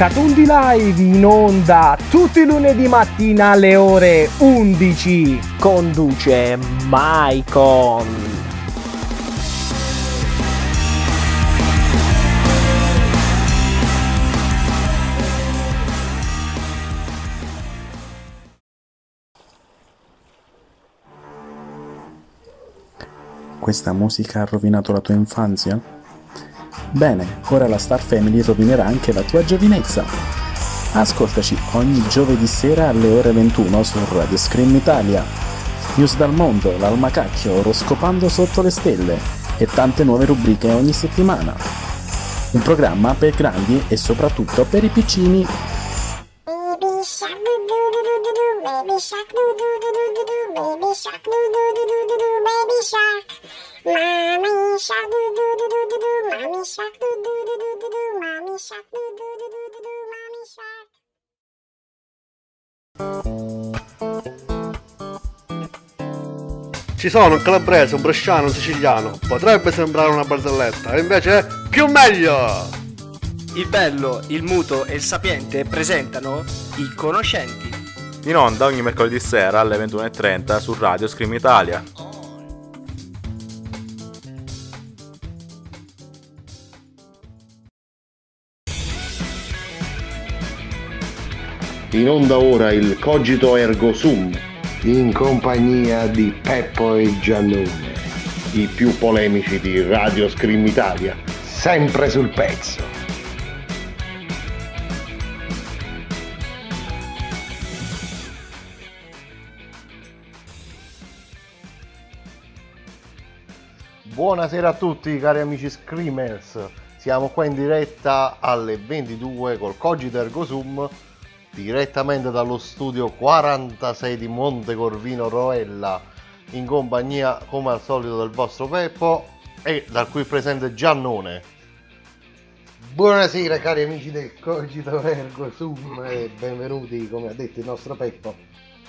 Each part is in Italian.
Catundi Live in onda tutti i lunedì mattina alle ore 11. Conduce Maicon. Questa musica ha rovinato la tua infanzia? Bene, ora la Star Family rovinerà anche la tua giovinezza. Ascoltaci ogni giovedì sera alle ore 21 su Radio Scream Italia. News dal mondo, l'almacacchio, oroscopando sotto le stelle e tante nuove rubriche ogni settimana. Un programma per grandi e soprattutto per i piccini. Baby shark baby shark do do do do do do baby shark do do do do do do mommy shark do do do do do do mommy shark Ci sono un calabrese, un bresciano, un siciliano. Potrebbe sembrare una barzelletta, e invece è più meglio! Il bello, il muto e il sapiente presentano I Conoscenti. In onda ogni mercoledì sera alle 21.30 su Radio Scream Italia. In onda ora il Cogito Ergo Sum, in compagnia di Peppo e Giannone, i più polemici di Radio Scream Italia, sempre sul pezzo. Buonasera a tutti cari amici Screamers, siamo qua in diretta alle 22 col Cogito Ergo Sum direttamente dallo studio 46 di Monte Corvino Roella in compagnia come al solito del vostro Peppo e dal qui presente Giannone. Buonasera cari amici del Cogito Ergo Sum e benvenuti come ha detto il nostro Peppo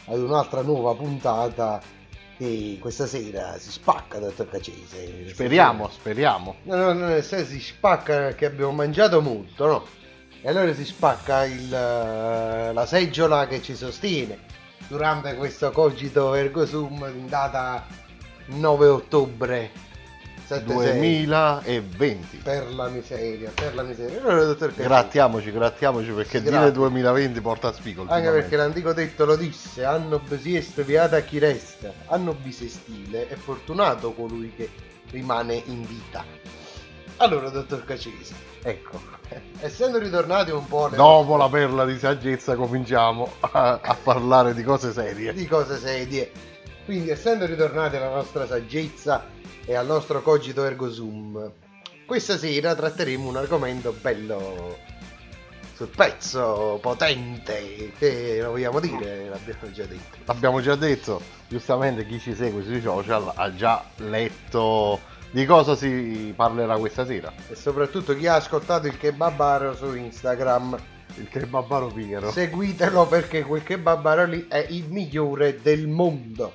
ad un'altra nuova puntata che questa sera si spacca dottor Cacese. Speriamo speriamo. No no no nel senso si spacca perché abbiamo mangiato molto no e allora si spacca il, eh, la seggiola che ci sostiene. Durante questo cogito ergo sum in data 9 ottobre 2020 per la miseria per la miseria. Allora, dottor grattiamoci grattiamoci perché Si dire gratta. 2020 porta a spiego anche perché l'antico detto lo disse anno bisiesta viata chi resta anno bisestile è fortunato colui che rimane in vita allora dottor Cacese ecco essendo ritornati un po' dopo la perla di saggezza cominciamo a, a parlare di cose serie di cose serie. Quindi, essendo ritornati alla nostra saggezza e al nostro cogito ergo sum, questa sera tratteremo un argomento bello sul pezzo, potente, che lo vogliamo dire, l'abbiamo già detto. L'abbiamo già detto, giustamente chi ci segue sui social ha già letto di cosa si parlerà questa sera. E soprattutto chi ha ascoltato il kebabaro su Instagram, Il kebabaro Piero. seguitelo perché quel kebabaro lì è il migliore del mondo.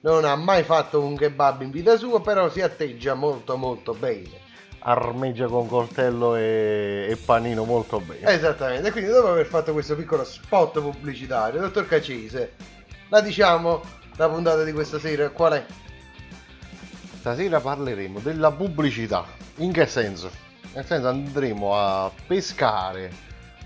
Non ha mai fatto un kebab in vita sua, però si atteggia molto molto bene. Armeggia con coltello e, e panino molto bene. Esattamente, quindi dopo aver fatto questo piccolo spot pubblicitario, dottor Cacese, la diciamo la puntata di questa sera qual è? Stasera parleremo della pubblicità. In che senso? Nel senso andremo a pescare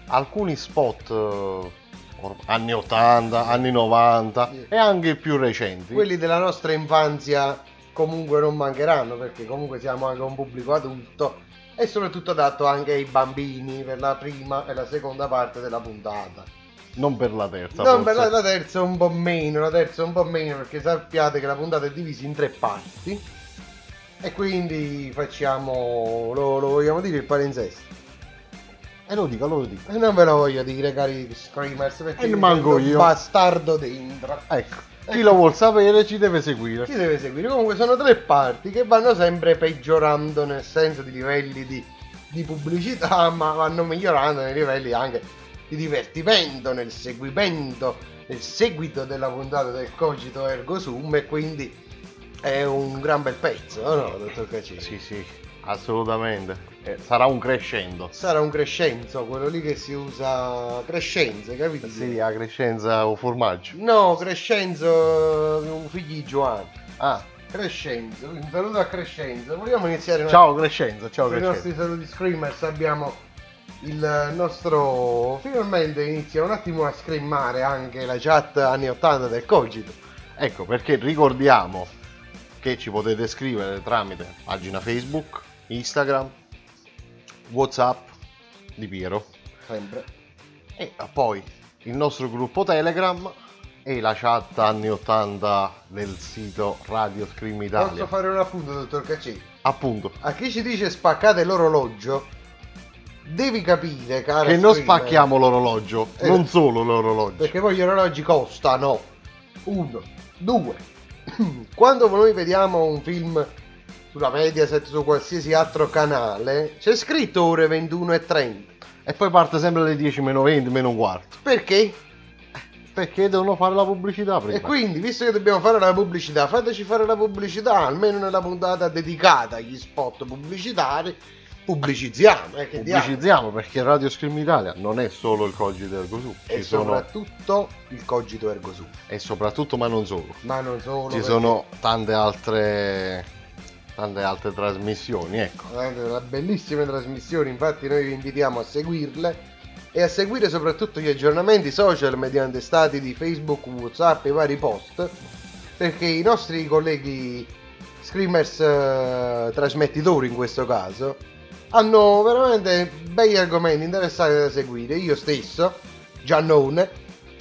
alcuni spot eh, anni 80, anni 90 Sì. e anche più recenti. Quelli della nostra infanzia comunque non mancheranno perché comunque siamo anche un pubblico adulto e soprattutto adatto anche ai bambini per la prima e la seconda parte della puntata. Non per la terza. Non per forse. la, la terza un po' meno, la terza un po' meno perché sappiate che la puntata è divisa in tre parti e quindi facciamo, lo, lo vogliamo dire il palinsesto. E lo dica, lo dica. E non ve lo voglio dire, cari screamers, perché E mi manco io. bastardo dentro. Ecco, chi lo vuol sapere ci deve seguire. Chi deve seguire? Comunque sono tre parti che vanno sempre peggiorando nel senso di livelli di, di pubblicità, ma vanno migliorando nei livelli anche di divertimento, nel seguimento, nel seguito della puntata del Cogito Ergo Sum e quindi è un gran bel pezzo, no, dottor Cacini? Sì, sì, assolutamente. Eh, sarà un crescendo. Sarà un crescenzo, quello lì che si usa crescenze, capito? Sì, a crescenza o formaggio. No, Crescenzo, un figlio di Giovanni. Ah, Crescenzo, un saluto a Crescenzo. Vogliamo iniziare ciao Crescenza, ciao Con i nostri saluti screamers abbiamo il nostro... Finalmente inizia un attimo a screamare anche la chat anni 80 del Cogito. Ecco, perché ricordiamo che ci potete scrivere tramite pagina Facebook, Instagram, Whatsapp di Piero Sempre. e poi il nostro gruppo Telegram e la chat anni 80 del sito Radio Scream Italia. Posso fare un appunto, dottor Caccini? Appunto, A chi ci dice spaccate l'orologio, devi capire, caro che non spacchiamo l'orologio, Eh. non solo l'orologio. Perché poi gli orologi costano. Uno, due. Quando noi vediamo un film sulla Mediaset, su qualsiasi altro canale, c'è scritto ore 21 e 30. E poi parte sempre alle 10 meno 20, meno un quarto. Perché? Perché devono fare la pubblicità prima. E quindi, visto che dobbiamo fare la pubblicità, fateci fare la pubblicità, almeno nella puntata dedicata agli spot pubblicitari, pubblicizziamo. Eh. Pubblicizziamo perché Radio Scream Italia non è solo il Cogito Ergo Su, E ci sono soprattutto il cogito ergo sum. e soprattutto ma non solo. Ma non solo. Ci perché- sono tante altre tante altre trasmissioni, ecco. Bellissime trasmissioni, infatti noi vi invitiamo a seguirle e a seguire soprattutto gli aggiornamenti social mediante stati di Facebook, Whatsapp e vari post, perché i nostri colleghi screamers eh, trasmettitori in questo caso hanno veramente bei argomenti interessanti da seguire. Io stesso, Giannone,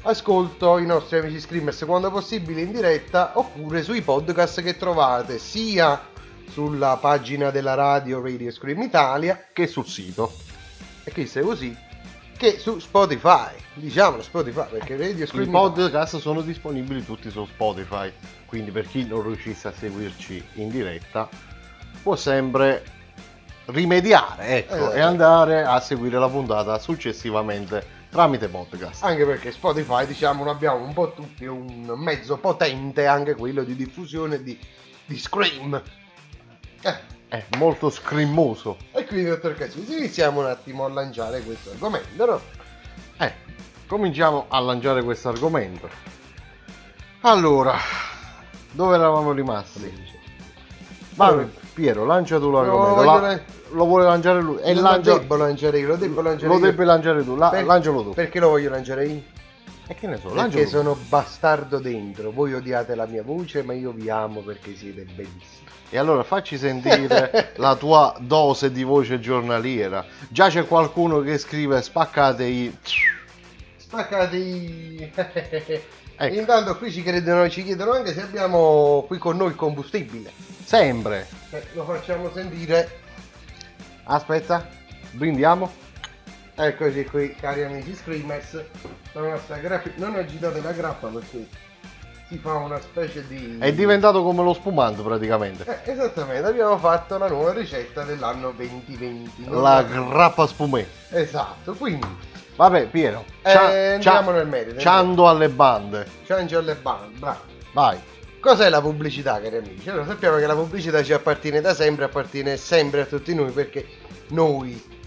ascolto i nostri amici screamers quando possibile in diretta oppure sui podcast che trovate sia sulla pagina della radio Radio Scream Italia Che sul sito. e qui sei così che su Spotify diciamolo Spotify perché Radio I Scream Italia podcast sono disponibili tutti su Spotify, quindi per chi non riuscisse a seguirci in diretta può sempre rimediare ecco, Eh. e andare a seguire la puntata successivamente tramite podcast. anche perché Spotify diciamo abbiamo un po' tutti un mezzo potente anche quello di diffusione di, di Scream eh, È molto scrimmoso. e quindi dottor Caccisi iniziamo un attimo a lanciare questo argomento no? Eh, cominciamo a lanciare questo argomento. Allora, dove eravamo rimasti? Vai, Piero, lancia tu l'argomento. voglio La- lan- lo vuole lanciare lui. E lancia- lo devo lanciare io lo devo lanciare lo io debbe lanciare tu. La- Per- lancialo tu. perché lo voglio lanciare io? E che ne so, Perché sono bastardo dentro. Voi odiate la mia voce, ma io vi amo perché siete bellissimi. E allora facci sentire la tua dose di voce giornaliera. Già c'è qualcuno che scrive spaccate i... Spaccati. Ecco. Intanto qui ci credono, ci chiedono anche se abbiamo qui con noi il combustibile. Sempre. Eh, lo facciamo sentire. Aspetta, brindiamo. Eccoci qui, cari amici screamers. La nostra grappa. Non agitate la grappa perché si fa una specie di. È diventato come lo spumante praticamente. Eh, esattamente, abbiamo fatto la nuova ricetta dell'anno 2020. non La grappa spumè. Esatto, quindi Vabbè, Piero. Eh, cia- entriamo cia- nel merito. Ciando alle bande. Ciancio alle bande, bravo. Vai. Cos'è la pubblicità, cari amici? Allora, sappiamo che la pubblicità ci appartiene da sempre, appartiene sempre a tutti noi perché noi,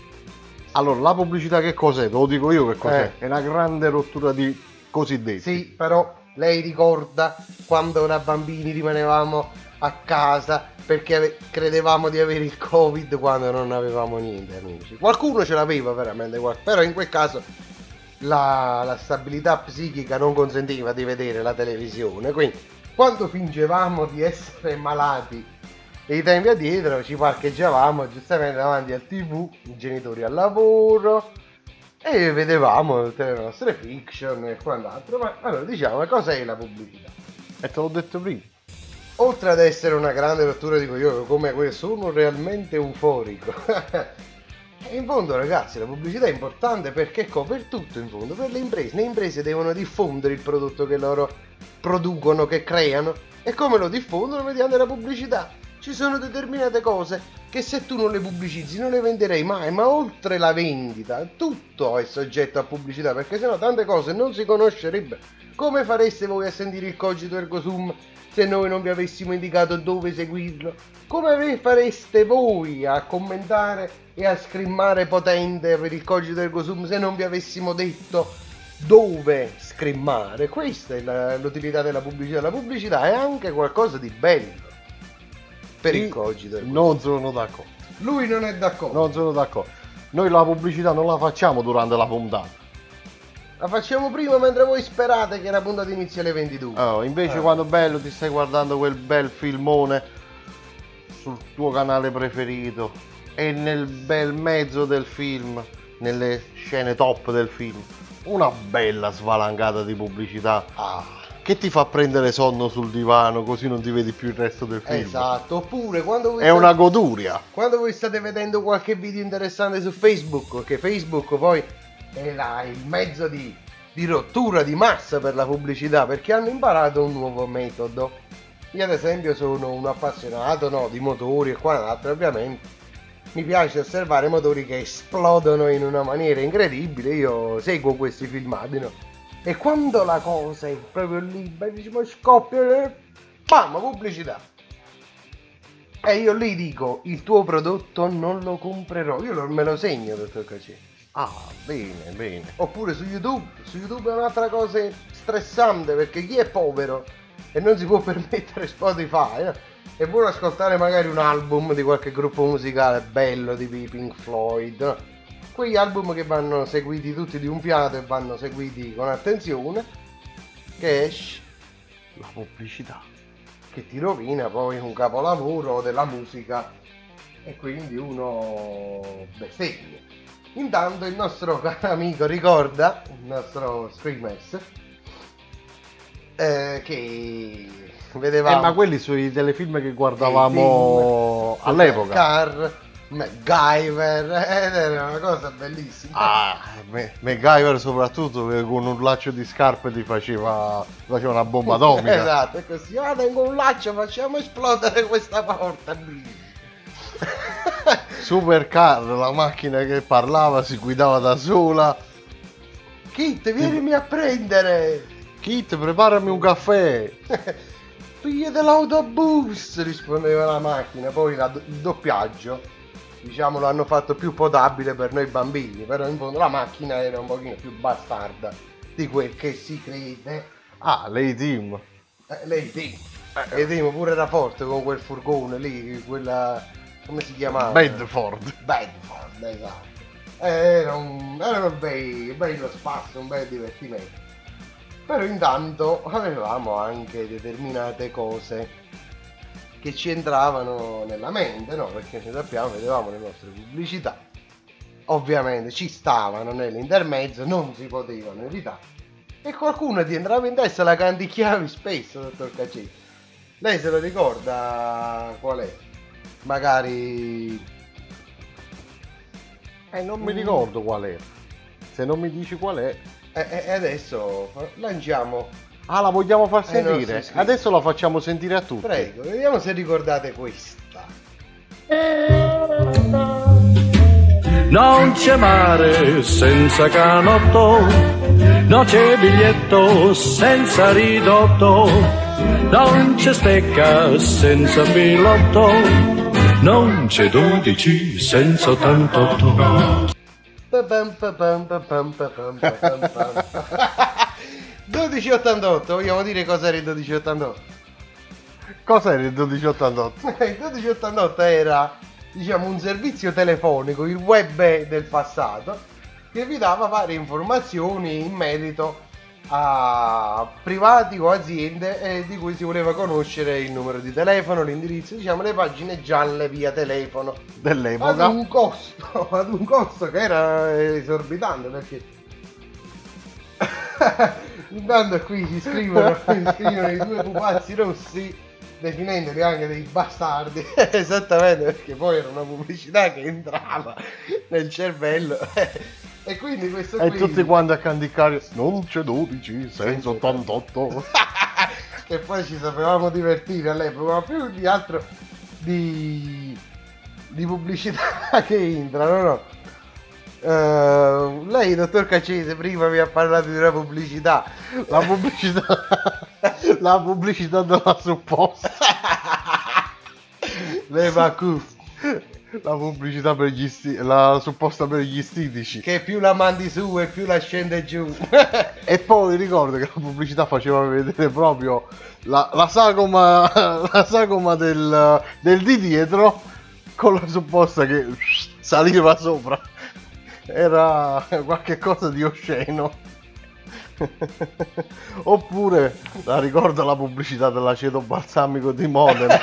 Allora, la pubblicità che cos'è? Te lo dico io che cos'è. Eh. È una grande rottura di cosiddetti. sì, però lei ricorda quando da bambini rimanevamo a casa perché credevamo di avere il covid quando non avevamo niente, amici. Qualcuno ce l'aveva veramente, però in quel caso la, la stabilità psichica non consentiva di vedere la televisione, quindi quando fingevamo di essere malati e i tempi addietro ci parcheggiavamo giustamente davanti al tv, i genitori al lavoro e vedevamo tutte le nostre fiction e quant'altro. Ma allora diciamo, cos'è la pubblicità? E te l'ho detto prima. Oltre ad essere una grande rottura di coglioni, come questo, sono realmente euforico. In fondo ragazzi la pubblicità è importante perché co- per tutto in fondo, per le imprese. Le imprese devono diffondere il prodotto che loro producono, che creano. E come lo diffondono? Mediante la pubblicità. Ci sono determinate cose che se tu non le pubblicizzi non le venderei mai, ma oltre la vendita tutto è soggetto a pubblicità perché sennò tante cose non si conoscerebbero. Come fareste voi a sentire il cogito ergo sum se noi non vi avessimo indicato dove seguirlo? Come fareste voi a commentare e a scrimmare potente per il cogito ergo sum se non vi avessimo detto dove scrimmare? Questa è la- l'utilità della pubblicità. La pubblicità è anche qualcosa di bello per il Sì, cogito ergo sum. Non sono d'accordo. Lui non è d'accordo. Non sono d'accordo. Noi la pubblicità non la facciamo durante la puntata. La facciamo prima mentre voi sperate che la puntata inizi alle 22. Oh, invece Eh. quando bello ti stai guardando quel bel filmone sul tuo canale preferito e nel bel mezzo del film, nelle scene top del film, una bella svalangata di pubblicità Ah, che ti fa prendere sonno sul divano così non ti vedi più il resto del film. esatto. Oppure quando voi, È una state, goduria. quando voi state vedendo qualche video interessante su Facebook, che Facebook poi la- il mezzo di, di rottura di massa per la pubblicità, perché hanno imparato un nuovo metodo. Io ad esempio sono un appassionato no, di motori e quant'altro, ovviamente. Mi piace osservare motori che esplodono in una maniera incredibile, io seguo questi filmati, no? E quando la cosa è proprio lì, beh, diciamo, scoppia, eh, pam, pubblicità. E io lì dico, il tuo prodotto non lo comprerò, io me lo segno, dottor Cacci. Ah, bene, bene. Oppure su YouTube, su YouTube è un'altra cosa stressante perché chi è povero e non si può permettere Spotify eh, e vuole ascoltare magari un album di qualche gruppo musicale bello di Pink Floyd, quegli album che vanno seguiti tutti di un fiato e vanno seguiti con attenzione, che esce La pubblicità. che ti rovina poi un capolavoro della musica e quindi uno bestemmia. Intanto il nostro caro amico ricorda, il nostro Screamers, eh, che vedevamo Eh, ma quelli sui telefilm che guardavamo all'epoca. Car, MacGyver, ed era una cosa bellissima. Ah, Me- MacGyver soprattutto che con un laccio di scarpe ti faceva, faceva una bomba atomica. esatto, è così. Ah, tengo un laccio, facciamo esplodere questa porta. Supercar, la macchina che parlava, si guidava da sola. Kit, vienimi a prendere! Kit, preparami un caffè. Pigliate l'autobus, rispondeva la macchina. Poi la- il doppiaggio, diciamo, l'hanno fatto più potabile per noi bambini, però in fondo la macchina era un pochino più bastarda di quel che si crede. Ah, lei team. Eh, lei sì. E Timo pure era forte con quel furgone lì, quella... come si chiamava? Bedford. Bedford, esatto. Era un, era un bei- bello spazio, un bel divertimento. Però intanto avevamo anche determinate cose che ci entravano nella mente, no? Perché noi sappiamo, vedevamo le nostre pubblicità. Ovviamente ci stavano nell'intermezzo, non si potevano evitare. E qualcuno ti entrava in testa la canticchiavi spesso, dottor Cacetti. Lei se lo ricorda qual è? Magari Eh, non mi ricordo qual è. Se non mi dici qual è. E, e- e adesso lanciamo. Ah, la vogliamo far sentire? Adesso la facciamo sentire a tutti. Prego, vediamo se ricordate questa. Non c'è mare senza canotto, non c'è biglietto senza ridotto, non c'è stecca senza pilotto, non c'è 12 senza 88. Pa-pam, pa-pam, pa-pam, pa-pam, pa-pam, pam. 1288, vogliamo dire cos'era il 1288? Cos'era il 1288? Il 1288 era, diciamo, un servizio telefonico, il web del passato, che vi dava varie informazioni in merito a privati o aziende eh, di cui si voleva conoscere il numero di telefono, l'indirizzo, diciamo le pagine gialle via telefono. Ad Dell'epoca. un costo, ad un costo che era esorbitante perché intanto qui si scrivono, si scrivono i due pupazzi rossi definendoli anche dei bastardi, esattamente perché poi era una pubblicità che entrava nel cervello. E quindi questo E qui... tutti quanti a candicare non c'è 12 senza 88. e poi ci sapevamo divertire all'epoca, ma più di altro di, di pubblicità che entrano, no? Eh, lei, dottor Caccese, prima mi ha parlato di una pubblicità. La pubblicità la pubblicità della supposta. Le Macuf, La pubblicità per gli sti- la supposta per gli stitici. che più la mandi su e più la scende giù. E poi ricordo che la pubblicità faceva vedere proprio la, la sagoma, la sagoma del, del di dietro con la supposta che saliva sopra. Era qualche cosa di osceno. Oppure la ricordo la pubblicità dell'aceto balsamico di Modena.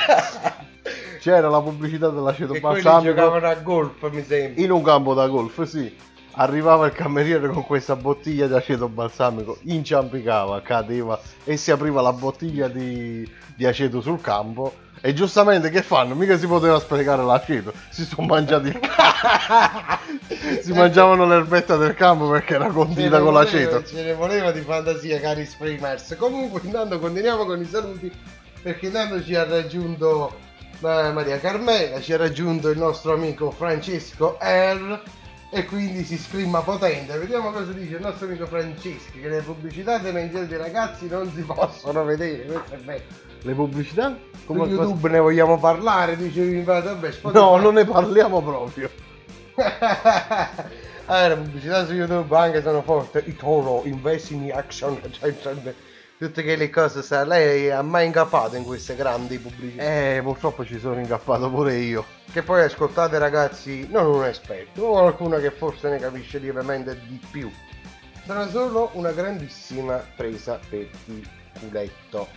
C'era la pubblicità dell'aceto e balsamico giocavano a golf, mi sembra. in un campo da golf, sì. Arrivava il cameriere con questa bottiglia di aceto balsamico, inciampicava, cadeva e si apriva la bottiglia di, di aceto sul campo. E giustamente che fanno? Mica si poteva sprecare l'aceto, si sono mangiati il si mangiavano l'erbetta del campo perché era condita con l'aceto. Ce ne voleva di fantasia, cari streamers. Comunque, intanto continuiamo con i saluti. Perché intanto ci ha raggiunto Maria Carmela, ci ha raggiunto il nostro amico Francesco R. E quindi si scrimma potente. Vediamo cosa dice il nostro amico Francesco. Che le pubblicità dei mengeli dei ragazzi non si possono vedere. Questo è vero. Le pubblicità? Su Come cosa- YouTube ne vogliamo parlare. Dice vabbè, Spotify. No, non ne parliamo proprio. Ah, le pubblicità su YouTube anche sono forti. I toro, investi in action, cioè, cioè, tutte quelle cose. Sa, lei ha mai ingappato in queste grandi pubblicità? Eh, purtroppo ci sono ingappato pure io. Che poi ascoltate ragazzi, non un esperto, ma qualcuno che forse ne capisce lievemente di più. Sarà solo una grandissima presa per il culetto.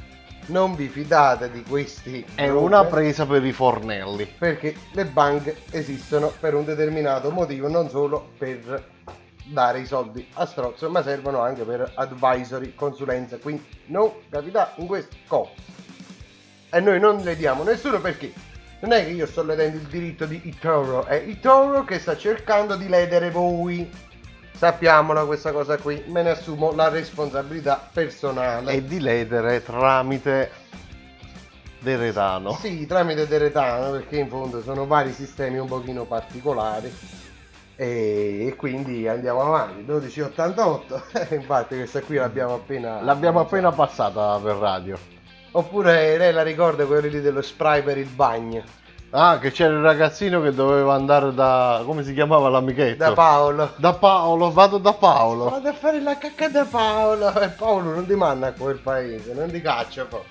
Non vi fidate di questi. È robe, una presa per i fornelli. Perché le banche esistono per un determinato motivo, non solo per dare i soldi a strozzo, ma servono anche per advisory, consulenza. Quindi non capitate in queste cose. E noi non le diamo nessuno perché non è che io sto ledendo il diritto di Itoro, è Itoro che sta cercando di ledere voi. Sappiamola questa cosa qui, me ne assumo la responsabilità personale. E di ledere tramite Deretano. Sì, tramite Deretano, perché in fondo sono vari sistemi un pochino particolari. E, quindi andiamo avanti. 1288. Infatti questa qui l'abbiamo appena. L'abbiamo appena passata per radio. Oppure lei la ricorda quelli lì dello spray per il bagno. Ah, che c'era il ragazzino che doveva andare da. come si chiamava l'amichetto? Da Paolo. Da Paolo, vado da Paolo. Vado a fare la cacca da Paolo. E Paolo non ti manda a quel paese, non ti caccia poi.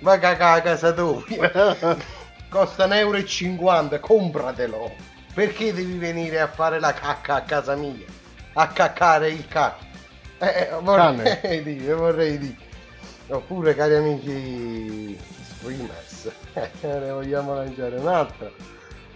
Va cacca a casa tua. Costa 1,50 euro, compratelo. Perché devi venire a fare la cacca a casa mia? A caccare il cacca. Eh, vorrei Cane. dire, vorrei dire. Oppure, cari amici streamers, ne vogliamo lanciare un'altra.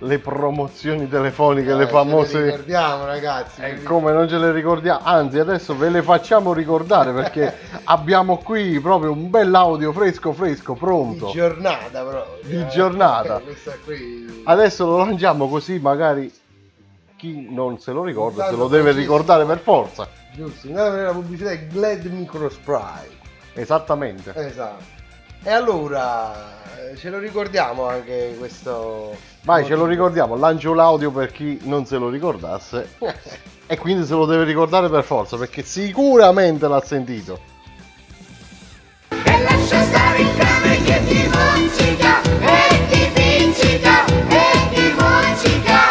Le promozioni telefoniche, le Eh, famose. ce le ricordiamo, ragazzi. E come non ce le ricordiamo, anzi adesso ve le facciamo ricordare perché abbiamo qui proprio un bell'audio fresco fresco Di pronto. giornata proprio. Di eh. giornata. Qui. Adesso lo lanciamo così magari chi non se lo ricorda se Intanto lo deve ricordare per forza. Giusto, andiamo a vedere la pubblicità di Glad Micro Spray. Esattamente. Esatto. E allora eh, ce lo ricordiamo anche questo. Vai, ce lo ricordiamo, lancio l'audio per chi non se lo ricordasse. e quindi se lo deve ricordare per forza perché sicuramente l'ha sentito. E lascia stare il cane che ti mozzica e ti pizzica e ti mozzica.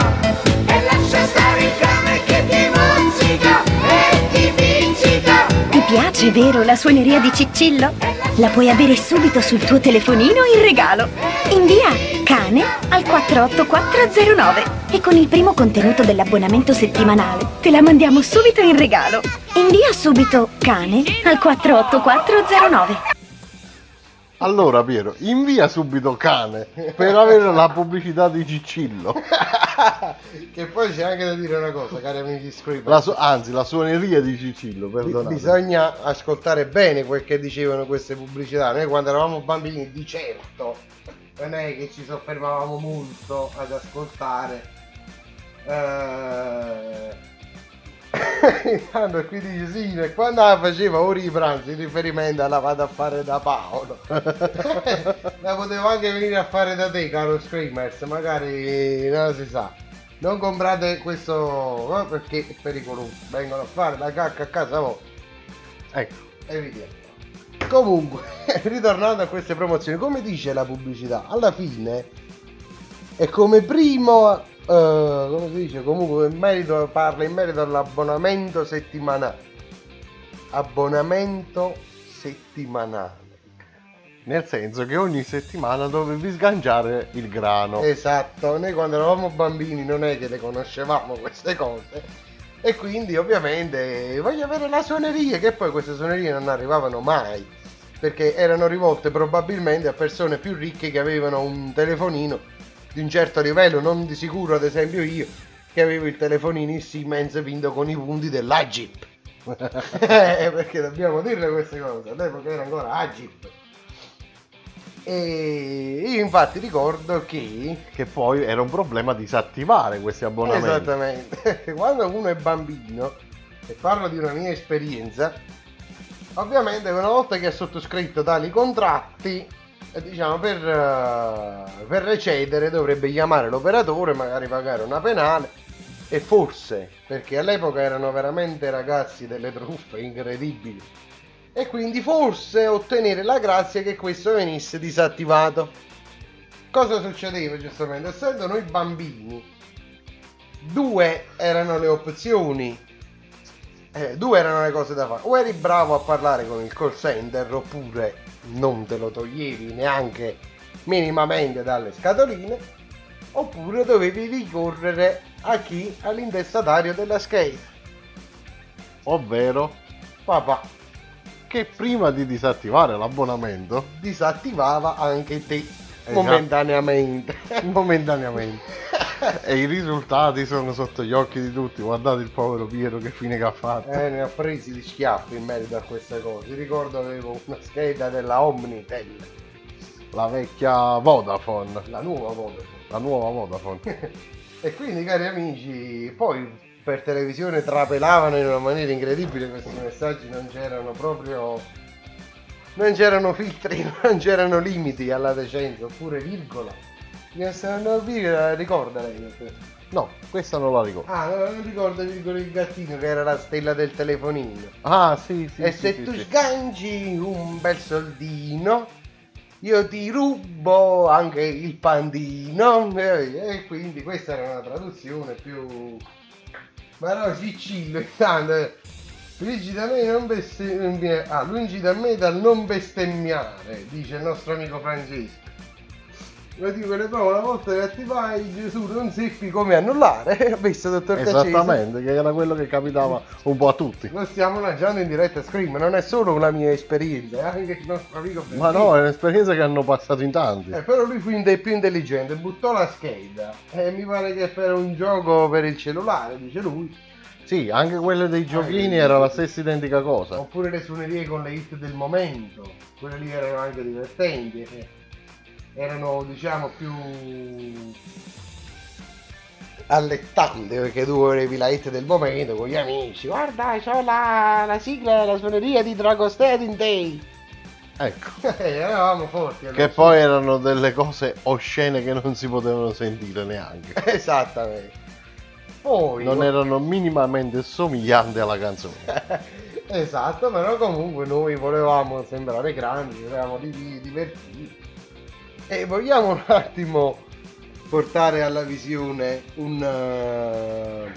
E lascia stare il cane che ti mozzica e ti pizzica. Ti piace, vero, la suoneria di Ciccillo? La puoi avere subito sul tuo telefonino in regalo. Invia cane al 48409 e con il primo contenuto dell'abbonamento settimanale te la mandiamo subito in regalo. Invia subito cane al 48409. Allora Piero, invia subito cane per avere la pubblicità di Cicillo. che poi c'è anche da dire una cosa, cari amici Scribble. La su- anzi, la suoneria di Cicillo, Bi- perdonate. Bisogna ascoltare bene quel che dicevano queste pubblicità. Noi quando eravamo bambini, di certo, non è che ci soffermavamo molto ad ascoltare. Eh... Intanto qui dice sì, quando la faceva ora i pranzi in riferimento alla vado a fare da Paolo. la potevo anche venire a fare da te, caro Screamers, magari non si sa. Non comprate questo eh, perché è pericoloso. Vengono a fare la cacca a casa vostra. Ecco. E via. Comunque, ritornando a queste promozioni, come dice la pubblicità, alla fine è come primo, eh, come si dice, comunque in merito, parla in merito all'abbonamento settimanale. Abbonamento settimanale. Nel senso che ogni settimana dovevi sganciare il grano. Esatto, noi quando eravamo bambini non è che le conoscevamo queste cose. E quindi ovviamente voglio avere la suoneria, che poi queste suonerie non arrivavano mai, perché erano rivolte probabilmente a persone più ricche che avevano un telefonino di un certo livello, non di sicuro ad esempio io, che avevo il telefonino in Siemens vinto con i punti dell'Agip. Eh, perché dobbiamo dirle queste cose, all'epoca era ancora Agip. E io infatti ricordo che Che poi era un problema disattivare questi abbonamenti. Esattamente. Quando uno è bambino, e parlo di una mia esperienza, ovviamente una volta che ha sottoscritto tali contratti, diciamo per, eh, per recedere dovrebbe chiamare l'operatore, magari pagare una penale e forse, perché all'epoca erano veramente ragazzi delle truffe incredibili, e quindi forse ottenere la grazia che questo venisse disattivato. Cosa succedeva giustamente? Essendo noi bambini, due erano le opzioni, eh, due erano le cose da fare. O eri bravo a parlare con il call center oppure non te lo toglievi neanche minimamente dalle scatoline, oppure dovevi ricorrere a chi? All'intestatario della skate. Ovvero Papà che prima di disattivare l'abbonamento disattivava anche te Esatto. momentaneamente. momentaneamente e i risultati sono sotto gli occhi di tutti. Guardate il povero Piero che fine che ha fatto. Eh, ne ho presi di schiaffi in merito a queste cose. Ricordo avevo una scheda della Omnitel, La vecchia Vodafone, la nuova Vodafone. la nuova Vodafone. E quindi, cari amici, poi per televisione trapelavano in una maniera incredibile questi messaggi, non c'erano proprio. Non c'erano filtri, non c'erano limiti alla decenza, oppure virgola. Mi stanno virgola, ricorda lei? No, questa non la ricordo. Ah, no, non ricordo virgola il gattino che era la stella del telefonino. Ah, sì, sì. e sì, se sì, tu sì. sganci un bel soldino, io ti rubo anche il pandino. E, e quindi questa era una traduzione più. Ma no, Cicillo, intanto. Eh, Lungi da me non bestemmiare. Ah, lungi da me dal non bestemmiare, dice il nostro amico Francesco. Lo dico le prove una volta che attivai Gesù non seppi come annullare. Visto, dottor Caccese? Esattamente, che era quello che capitava un po' a tutti. Lo stiamo lanciando in diretta a Scream, non è solo una mia esperienza, è anche il nostro amico Ma no, è un'esperienza che hanno passato in tanti. Eh, però lui fu in- più intelligente, buttò la scheda e mi pare che per un gioco per il cellulare, dice lui, Sì, anche quelle dei giochini era la stessa identica cosa. oppure le suonerie con le hit del momento, quelle lì erano anche divertenti, eh. erano diciamo più allettanti perché tu avevi la hit del momento con gli amici, guarda c'ho la, la sigla della suoneria di Dragostead Day. Ecco. Eh, eravamo forti. Che allora. poi erano delle cose oscene che non si potevano sentire neanche. Esattamente. Poi Non erano minimamente somiglianti alla canzone. esatto, però comunque noi volevamo sembrare grandi, volevamo di- divertirci. E vogliamo un attimo portare alla visione un, eh,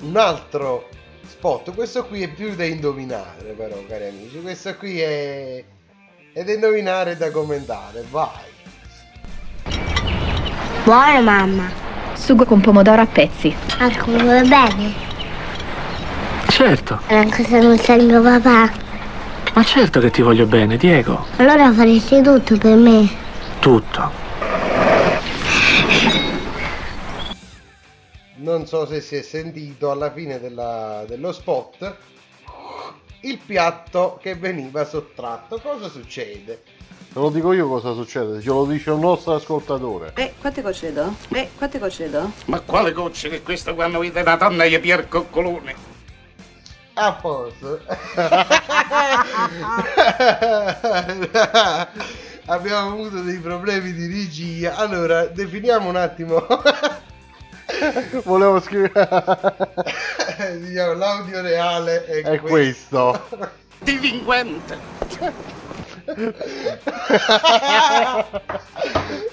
un altro spot. Questo qui è più da indovinare, però, cari amici. Questo qui è, è da indovinare e da commentare. Vai. Buona mamma. Sugo con pomodoro a pezzi. Anche va bene. Certo. Anche se non sei mio papà. Ma certo che ti voglio bene, Diego. Allora faresti tutto per me. Tutto. Non so se si è sentito alla fine della- dello spot il piatto che veniva sottratto. Cosa succede? Te lo dico io cosa succede, ce lo dice un nostro ascoltatore. Eh, quante gocce do? Eh, quante gocce do? Ma quale gocce che questo quando vede la donna gli pier coccolone? A posto. Abbiamo avuto dei problemi di regia. Allora, definiamo un attimo. Volevo scrivere. Diciamo, l'audio reale è, È questo. Delinquente.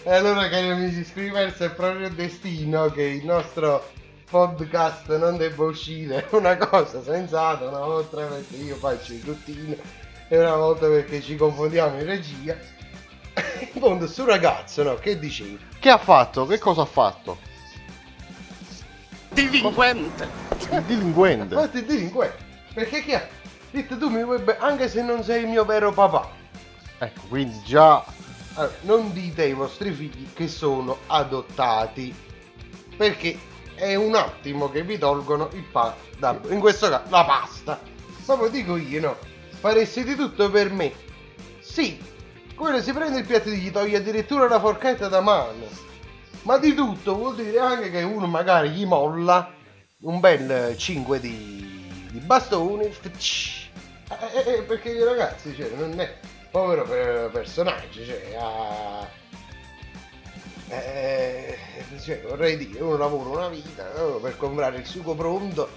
E allora, cari amici screamers, è proprio destino che il nostro podcast non debba uscire una cosa sensata una volta perché io faccio il routine e una volta perché ci confondiamo in regia. In fondo, sto ragazzo, no? Che dicevi? Che ha fatto? Che cosa ha fatto? Delinquente. Il delinquente. Ma ti delinquente. Perché che ha detto tu mi vuoi bene anche se non sei il mio vero papà. Ecco, quindi già Allora, non dite ai vostri figli che sono adottati. Perché è un attimo che vi tolgono il pa da, in questo caso la pasta. Proprio dico io, no? Faresti di tutto per me. Sì, quello si prende il piatto e gli toglie addirittura la forchetta da mano. Ma di tutto vuol dire anche che uno magari gli molla un bel 5 di, di bastoni. ftc. Eh, eh, perché ragazzi, cioè, non è povero per- personaggio, cioè, ha- eh, cioè, vorrei dire, uno lavora una vita no, per comprare il sugo pronto.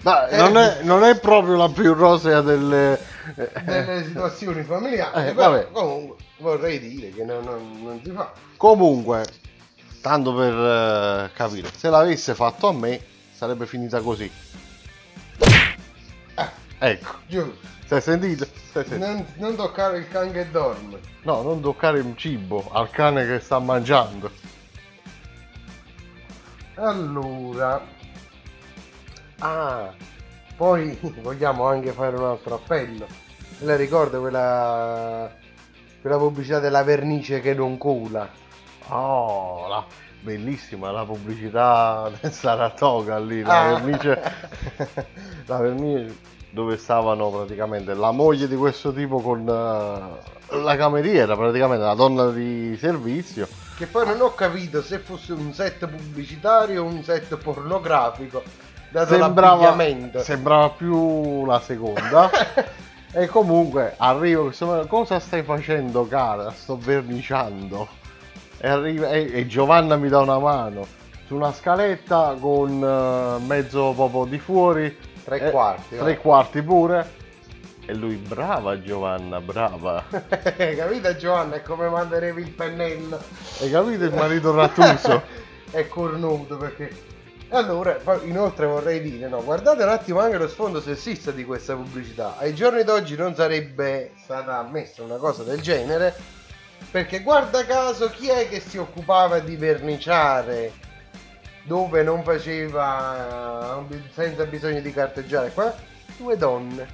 Dai, Eh, non, è, non è proprio la più rosea delle... delle situazioni familiari. Eh, però vabbè. comunque vorrei dire che non, non- non si fa. Comunque, tanto per eh, capire, se l'avesse fatto a me sarebbe finita così. Ecco, Giusto. È sentito? È sentito? Non, non toccare il can che dorme. No, non toccare il cibo al cane che sta mangiando. Allora, ah, poi vogliamo anche fare un altro appello. La ricordo quella, quella pubblicità della vernice che non cola. Oh, la- bellissima la pubblicità del Saratoga lì, la Ah. vernice, la vernice dove stavano praticamente la moglie di questo tipo con eh, la cameriera, praticamente la donna di servizio. Che poi non ho capito se fosse un set pubblicitario o un set pornografico, dato Sembrava, sembrava più la seconda. e comunque arrivo, cosa stai facendo cara? Sto verniciando. E, arriva, e, e Giovanna mi dà una mano su una scaletta con eh, mezzo proprio di fuori. Tre eh, quarti, Tre va. quarti pure. E lui, brava Giovanna, brava. Capito Giovanna? È come manderevi il pennello. Hai capito il marito rattuso? è cornuto perché allora inoltre vorrei dire no guardate un attimo anche lo sfondo sessista di questa pubblicità ai giorni d'oggi non sarebbe stata ammessa una cosa del genere perché guarda caso chi è che si occupava di verniciare dove non faceva eh, senza bisogno di carteggiare qua due donne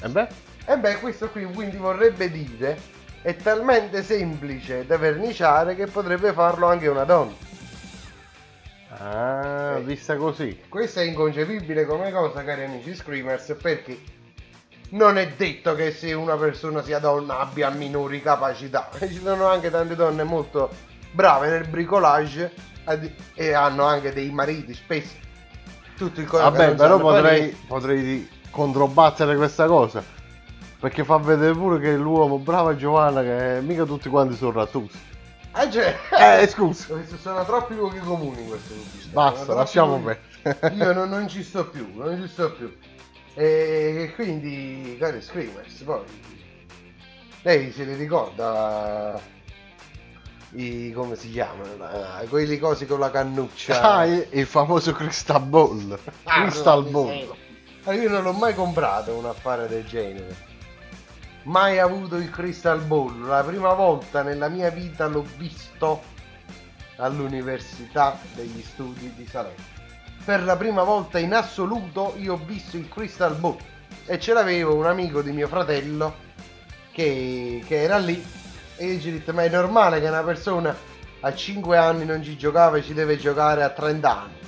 e beh e beh questo qui quindi vorrebbe dire è talmente semplice da verniciare che potrebbe farlo anche una donna Ah, vista così. Questo è inconcepibile come cosa, cari amici screamers, perché non è detto che se una persona sia donna abbia minori capacità. Ci sono anche tante donne molto brave nel bricolage e hanno anche dei mariti spesso. Tutto il coraggio. Vabbè, però potrei, potrei controbattere questa cosa. Perché fa vedere pure che l'uomo, brava Giovanna, che mica tutti quanti sono rattusi. Ah, cioè, Eh, scusa. Sono troppi luoghi comuni in questo pubblicità. Basta, lasciamo perdere. Io non, non ci sto più, non ci sto più. E quindi, cari Screamers, poi lei se li ricorda i come si chiamano? la- quelli cosi con la cannuccia. Ah, il, famoso Crystal Ball. Ah, Crystal no, Ball. Allora, io non l'ho mai comprato un affare del genere. Mai avuto il Crystal Ball. La prima volta nella mia vita l'ho visto all'Università degli Studi di Salerno. Per la prima volta in assoluto io ho visto il Crystal Ball. e ce l'avevo un amico di mio fratello che, che era lì e detto ma è normale che una persona a 5 anni non ci giocava e ci deve giocare a 30 anni.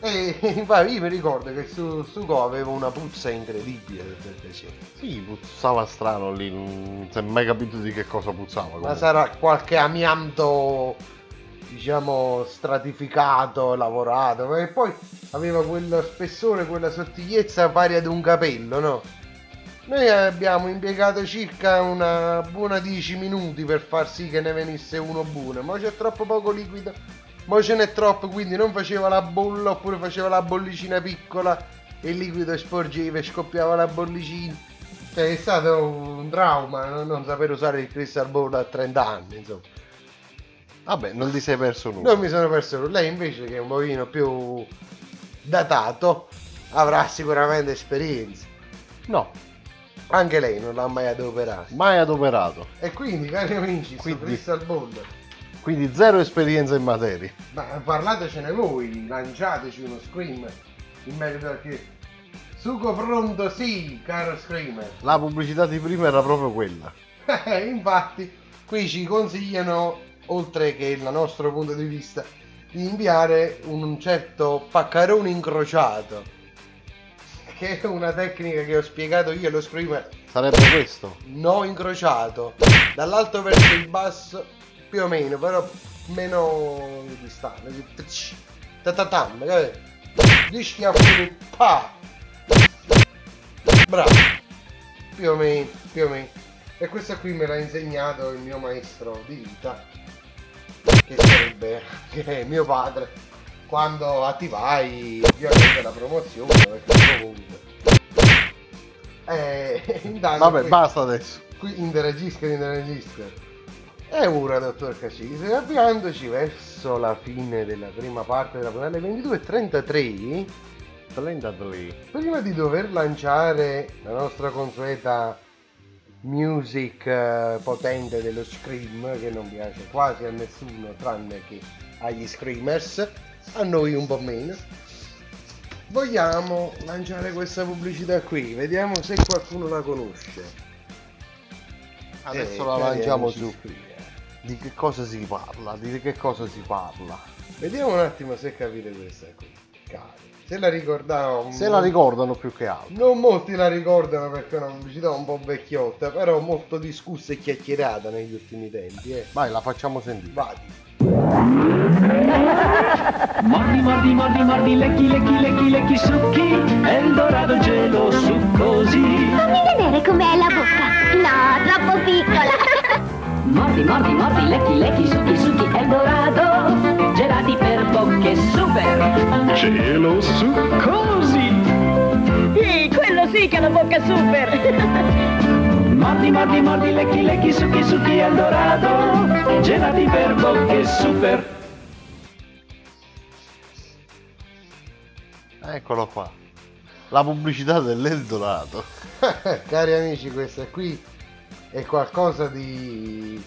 E infatti io mi ricordo che su, su Go avevo una puzza incredibile del piacere. Sì, puzzava strano lì, non si è mai capito di che cosa puzzava. Ma comunque. sarà qualche amianto, diciamo, stratificato, lavorato. E poi aveva quello spessore, quella sottigliezza pari ad un capello, no? Noi abbiamo impiegato circa una buona 10 minuti per far sì che ne venisse uno buono, ma c'è troppo poco liquido, ma ce n'è troppo, quindi non faceva la bolla oppure faceva la bollicina piccola e il liquido sporgeva e scoppiava la bollicina. Cioè, è stato un trauma non, non saper usare il crystal ball a 30 anni, insomma. Vabbè, non ti sei perso nulla. Non mi sono perso nulla. Lei invece che è un pochino più datato avrà sicuramente esperienza. No. Anche lei non l'ha mai adoperato. Mai adoperato. E quindi, cari amici, Quindi- Crystal Ball, Quindi zero esperienza in materia. ma parlatecene voi, lanciateci uno scream in merito a che sugo pronto sì, caro screamer. La pubblicità di prima era proprio quella. Eh, Infatti, qui ci consigliano, oltre che il nostro punto di vista, di inviare un certo paccarone incrociato. Che è una tecnica che ho spiegato io allo screamer. Sarebbe questo. No incrociato. Dall'alto verso il basso, più o meno, però meno distante. Tatatam? Gli schiaffoni, pa! Bravo. Più o meno, più o meno. E questo qui me l'ha insegnato il mio maestro di vita, che sarebbe che è mio padre, quando attivai ovviamente la promozione, perché comunque. Eh, intanto Vabbè, qui- basta adesso. Qui interagisca, interagisca. E ora, dottor Cascisi, avviandoci verso la fine della prima parte della puntata, alle 22.33, 33. prima di dover lanciare la nostra consueta music eh, potente dello Scream, che non piace quasi a nessuno tranne che agli Screamers, a noi un po' meno, vogliamo lanciare questa pubblicità qui, vediamo se qualcuno la conosce. Adesso Eh, la lanciamo su. Di che cosa si parla? Di che cosa si parla? Vediamo un attimo se capite questa qui. Cari. Se la ricordavo. Se la ricordano più che altro. Non molti la ricordano perché è una pubblicità un po' vecchiotta, però molto discussa e chiacchierata negli ultimi tempi. Eh. Vai, la facciamo sentire. Vai. Mordi, mordi, mordi, mordi, lecchi, lecchi, lecchi, lecchi, succhi, Eldorado gelo succosi. Fammi vedere com'è la bocca. No, troppo piccola. Mordi, mordi, mordi, lecchi, lecchi, succhi, succhi, Eldorado, gelati per bocche super. Gelo succosi. Sì, quello sì che ha la bocca super. Mordi, mordi, mordi, lecchi, lecchi, succhi, succhi, Eldorado, gelati per bocche super. Eccolo qua. La pubblicità dell'Eldorado. Cari amici, questa qui è qualcosa di.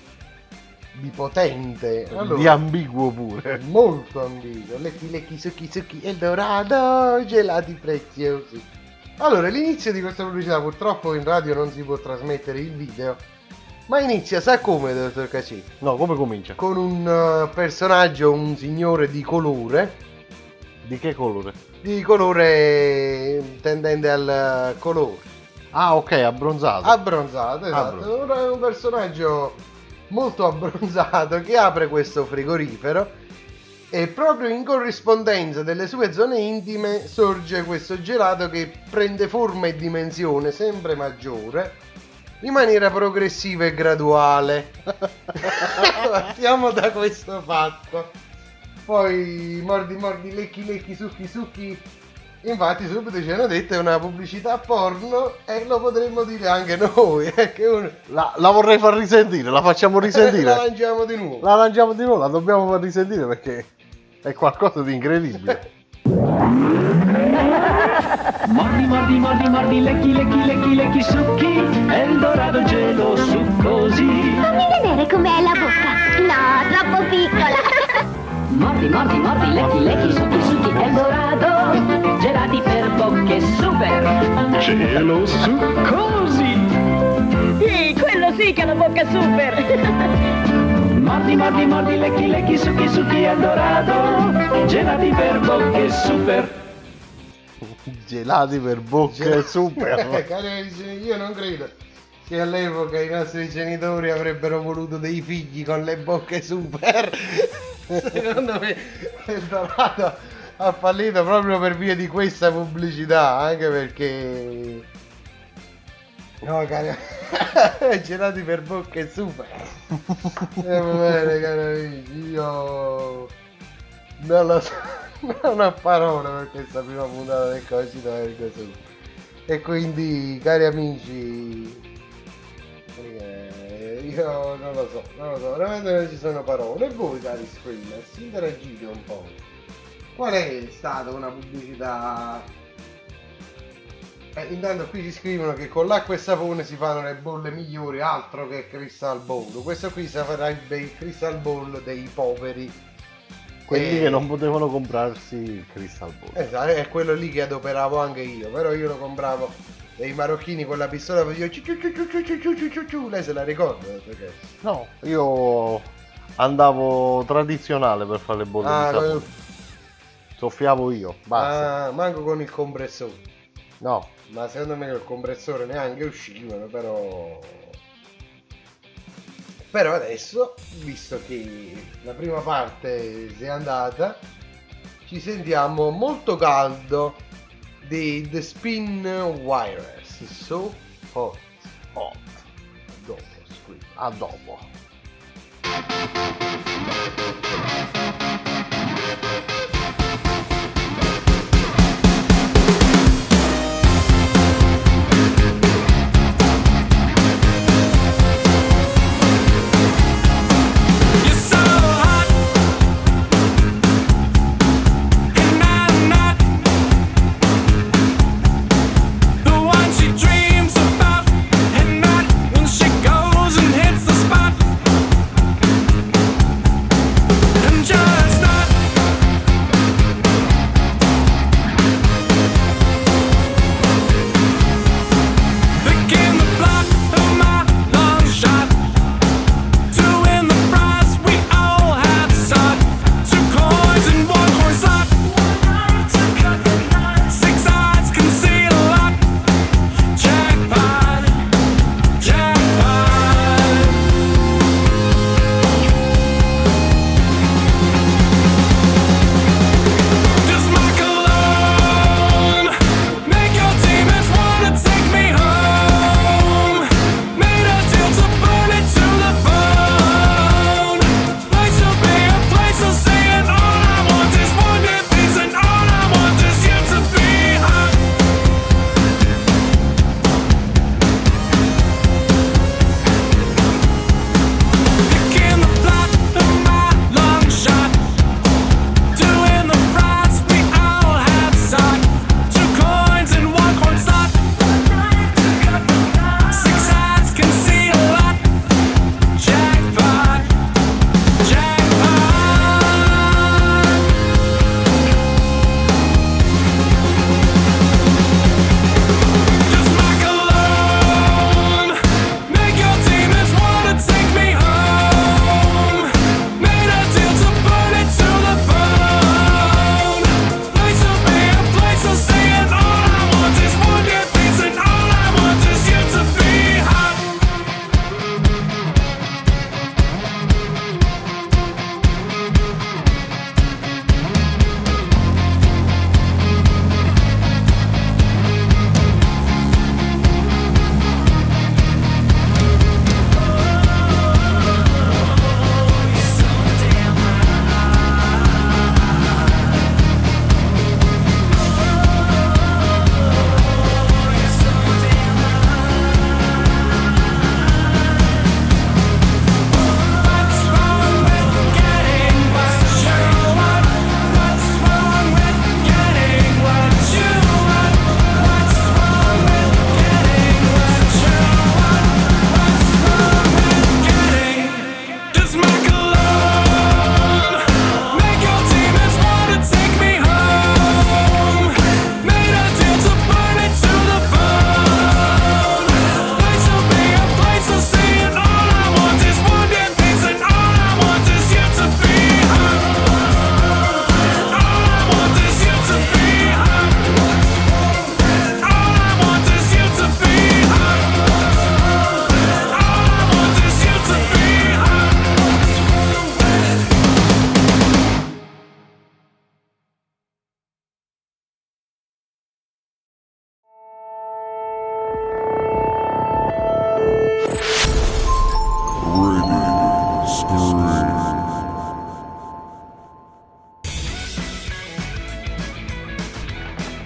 di potente. Di ambiguo pure. Molto ambiguo. Lecchi, lecchi, succhi, succhi, Eldorado, gelati preziosi. Allora, l'inizio di questa pubblicità purtroppo in radio non si può trasmettere il video. Ma inizia, sa come, dottor Cacci? No, come comincia? Con un eh, personaggio, un signore di colore. Di che colore? Di colore tendente al colore. Ah, ok, abbronzato. Abbronzato, esatto. Abbronzato. Un personaggio molto abbronzato che apre questo frigorifero e proprio in corrispondenza delle sue zone intime sorge questo gelato che prende forma e dimensione sempre maggiore in maniera progressiva e graduale. Partiamo da questo fatto. Poi mordi mordi lecchi lecchi succhi succhi Infatti subito ci hanno detto è una pubblicità porno e lo potremmo dire anche noi. eh, che uno- La, la vorrei far risentire, la facciamo risentire. la lanciamo di nuovo. La lanciamo di nuovo, la dobbiamo far risentire perché è qualcosa di incredibile. Mordi, mordi, mordi, mordi, lecchi, lecchi, lecchi, lecchi, succhi, Eldorado gelo succosi. Fammi vedere com'è la bocca. No, troppo piccola. Mordi, mordi, mordi, lecchi, lecchi, succhi, succhi, Eldorado, gelati per bocche super. cielo succosi. Sì, quello sì che ha la bocca super! Mordi, mordi, mordi, lecchi, lecchi, succhi, succhi adorato. Gelati per bocche super. Gelati per bocche super. Cari amici, io non credo che all'epoca i nostri genitori avrebbero voluto dei figli con le bocche super. Secondo me Eldorado ha fallito proprio per via di questa pubblicità, anche perché... No, cari... gelati per bocche super. Eh, va bene, cari amici, io... Non lo so, non ho parole per questa prima puntata del Cogito Ergo Sum. E quindi, cari amici, eh, io non lo so, non lo so, veramente non ci sono parole. E voi, cari screamers, interagite un po'. Qual è stata una pubblicità? Eh, intanto qui ci scrivono che con l'acqua e sapone si fanno le bolle migliori, altro che Crystal Ball. Questo qui sarà il Crystal Ball dei poveri quelli eh, che non potevano comprarsi il Crystal Ball. Esatto, è quello lì che adoperavo anche io, però io lo compravo dei marocchini con la pistola e io ciu ciu ciu ciu lei se la ricorda? Perché... No, io andavo tradizionale per fare le bolle ah, di sapone. Con... Soffiavo io, basta. Ah, manco con il compressore. No, Ma secondo me col compressore neanche uscivano, però... Però adesso, visto che la prima parte si è andata, ci sentiamo molto caldo di The Spin Wireless. So hot. Hot. Dopo, scream. A dopo.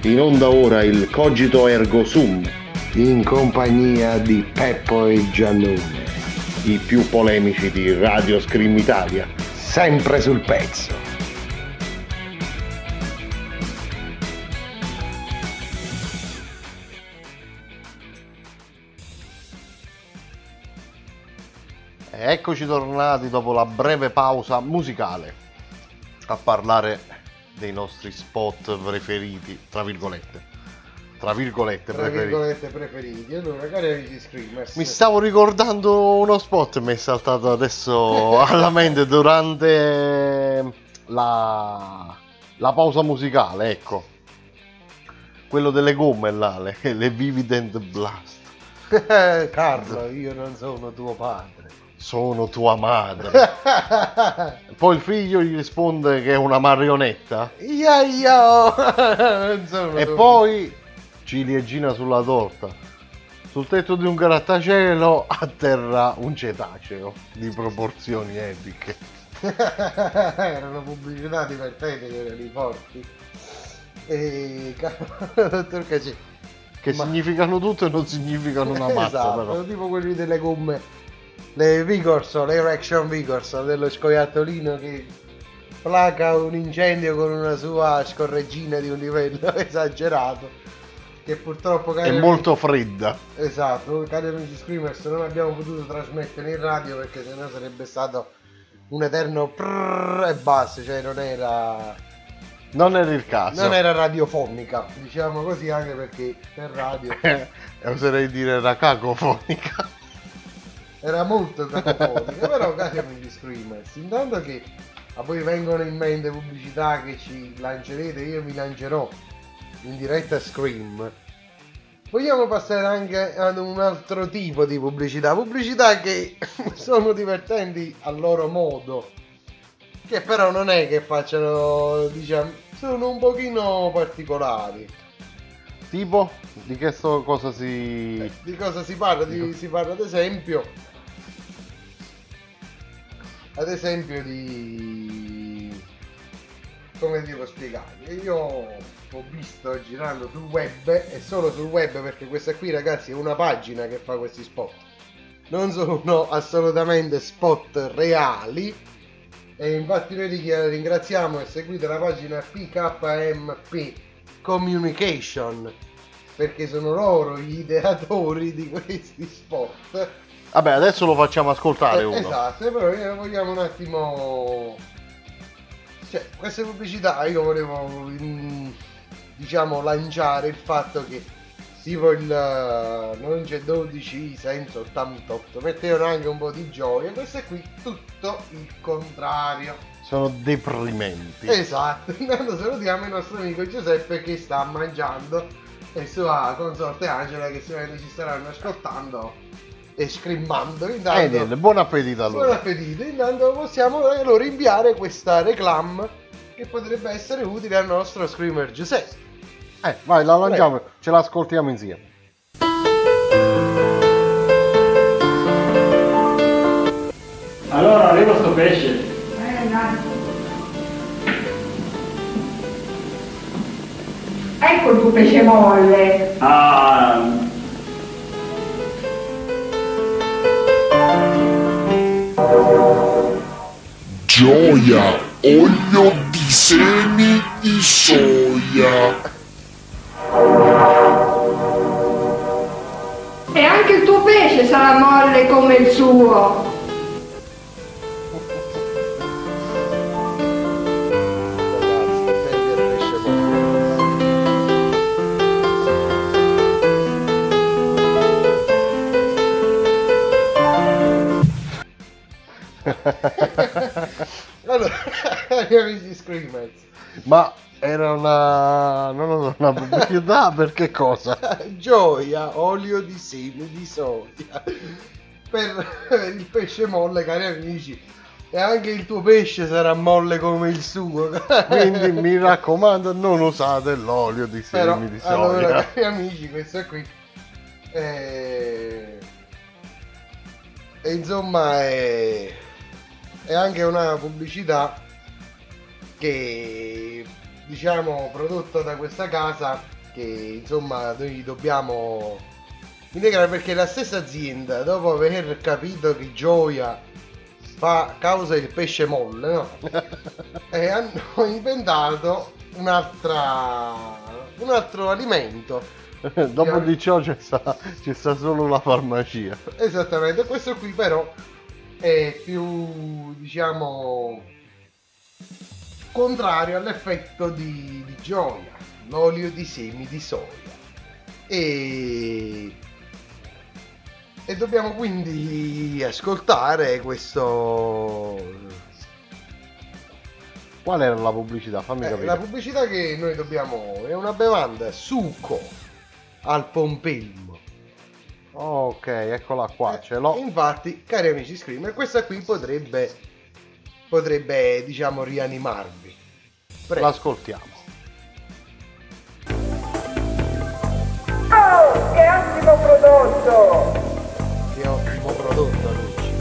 In onda ora il Cogito Ergo Sum, in compagnia di Peppo e Giannone, i più polemici di Radio Scream Italia. sempre sul pezzo. E Eccoci tornati dopo la breve pausa musicale a parlare dei nostri spot preferiti, tra virgolette. Tra virgolette Tra preferiti. virgolette preferiti. Allora, cari amici Screamers, Mi stavo ricordando uno spot mi è saltato adesso alla mente durante la, la pausa musicale, ecco. Quello delle gomme là, le, le Vivident Blast. Carlo, io non sono tuo padre. Sono tua madre. Poi il figlio gli risponde che è una marionetta. Ia sono E poi ciliegina sulla torta. Sul tetto di un grattacielo atterra un cetaceo di proporzioni epiche. erano pubblicità divertenti che erano i forti. E dottor Cacci. Che Ma- significano tutto e non significano una mazza esatto, però. tipo quelli delle gomme. Le Vigorso, le Erection Vigorso, dello scoiattolino che placa un incendio con una sua scorreggina di un livello esagerato. Che purtroppo È cari molto fredda. Esatto, cari amici Screamers, non abbiamo potuto trasmettere in radio perché sennò sarebbe stato un eterno prrrr e basta, cioè non era Non era il caso. non era radiofonica, diciamo così anche perché per radio E oserei dire era cacofonica. Era molto cacofonica, però cari amici Screamers, intanto che a voi vengono in mente pubblicità che ci lancerete, io vi lancerò in diretta Scream. Vogliamo passare anche ad un altro tipo di pubblicità, pubblicità che sono divertenti a loro modo, che però non è che facciano, diciamo, sono un pochino particolari. Tipo, di che sto cosa si... Di cosa si parla? Di- si parla ad esempio ad esempio di come devo spiegare? Io ho visto girando sul web e solo sul web perché questa qui ragazzi è una pagina che fa questi spot. Non sono assolutamente spot reali. E infatti noi li ringraziamo e seguite la pagina PKMP Communication perché sono loro gli ideatori di questi spot Vabbè, adesso lo facciamo ascoltare eh, uno. Esatto, però eh, vogliamo un attimo... Cioè, queste pubblicità io volevo, mm, diciamo, lanciare il fatto che tipo il non c'è 12 senza 88, mettevano anche un po' di gioia, questo è qui tutto il contrario. Sono deprimenti. Esatto, intanto salutiamo il nostro amico Giuseppe che sta mangiando e sua consorte Angela che sicuramente ci staranno ascoltando e scrimmando. Intanto... Eh, buon appetito allora. Buon appetito, intanto possiamo eh, loro inviare questa reclam che potrebbe essere utile al nostro screamer Giuseppe. Eh, vai, la lanciamo, ce l'ascoltiamo insieme. Allora arriva sto pesce. Ecco il tuo pesce molle. Ah, Gioia, olio di semi di soia. E anche il tuo pesce sarà molle come il suo. Allora, gli amici screamers. Ma era una... non lo so, una pubblicità per che cosa? Gioia, olio di semi di soia. Per il pesce molle, cari amici. E anche il tuo pesce sarà molle come il suo. Quindi mi raccomando non usate l'olio di semi Però, di soia. allora, cari amici, questo qui è... E insomma è... è anche una pubblicità che diciamo prodotto da questa casa che insomma noi dobbiamo integrare perché la stessa azienda dopo aver capito che gioia fa causa il pesce molle no? e hanno inventato un'altra un altro alimento Dopo di ciò c'è sta, ci sta solo la farmacia. Esattamente, questo qui però è più, diciamo, contrario all'effetto di, di gioia, l'olio di semi di soia. E, e dobbiamo quindi ascoltare questo... Qual era la pubblicità? Fammi Eh, capire. la pubblicità che noi dobbiamo è una bevanda succo al pompelmo. Ok, eccola qua, ce l'ho. Infatti, cari amici Screamer, questa qui potrebbe, potrebbe diciamo, rianimarvi. Prego. L'ascoltiamo. Oh, che ottimo prodotto! Che ottimo prodotto, Luci.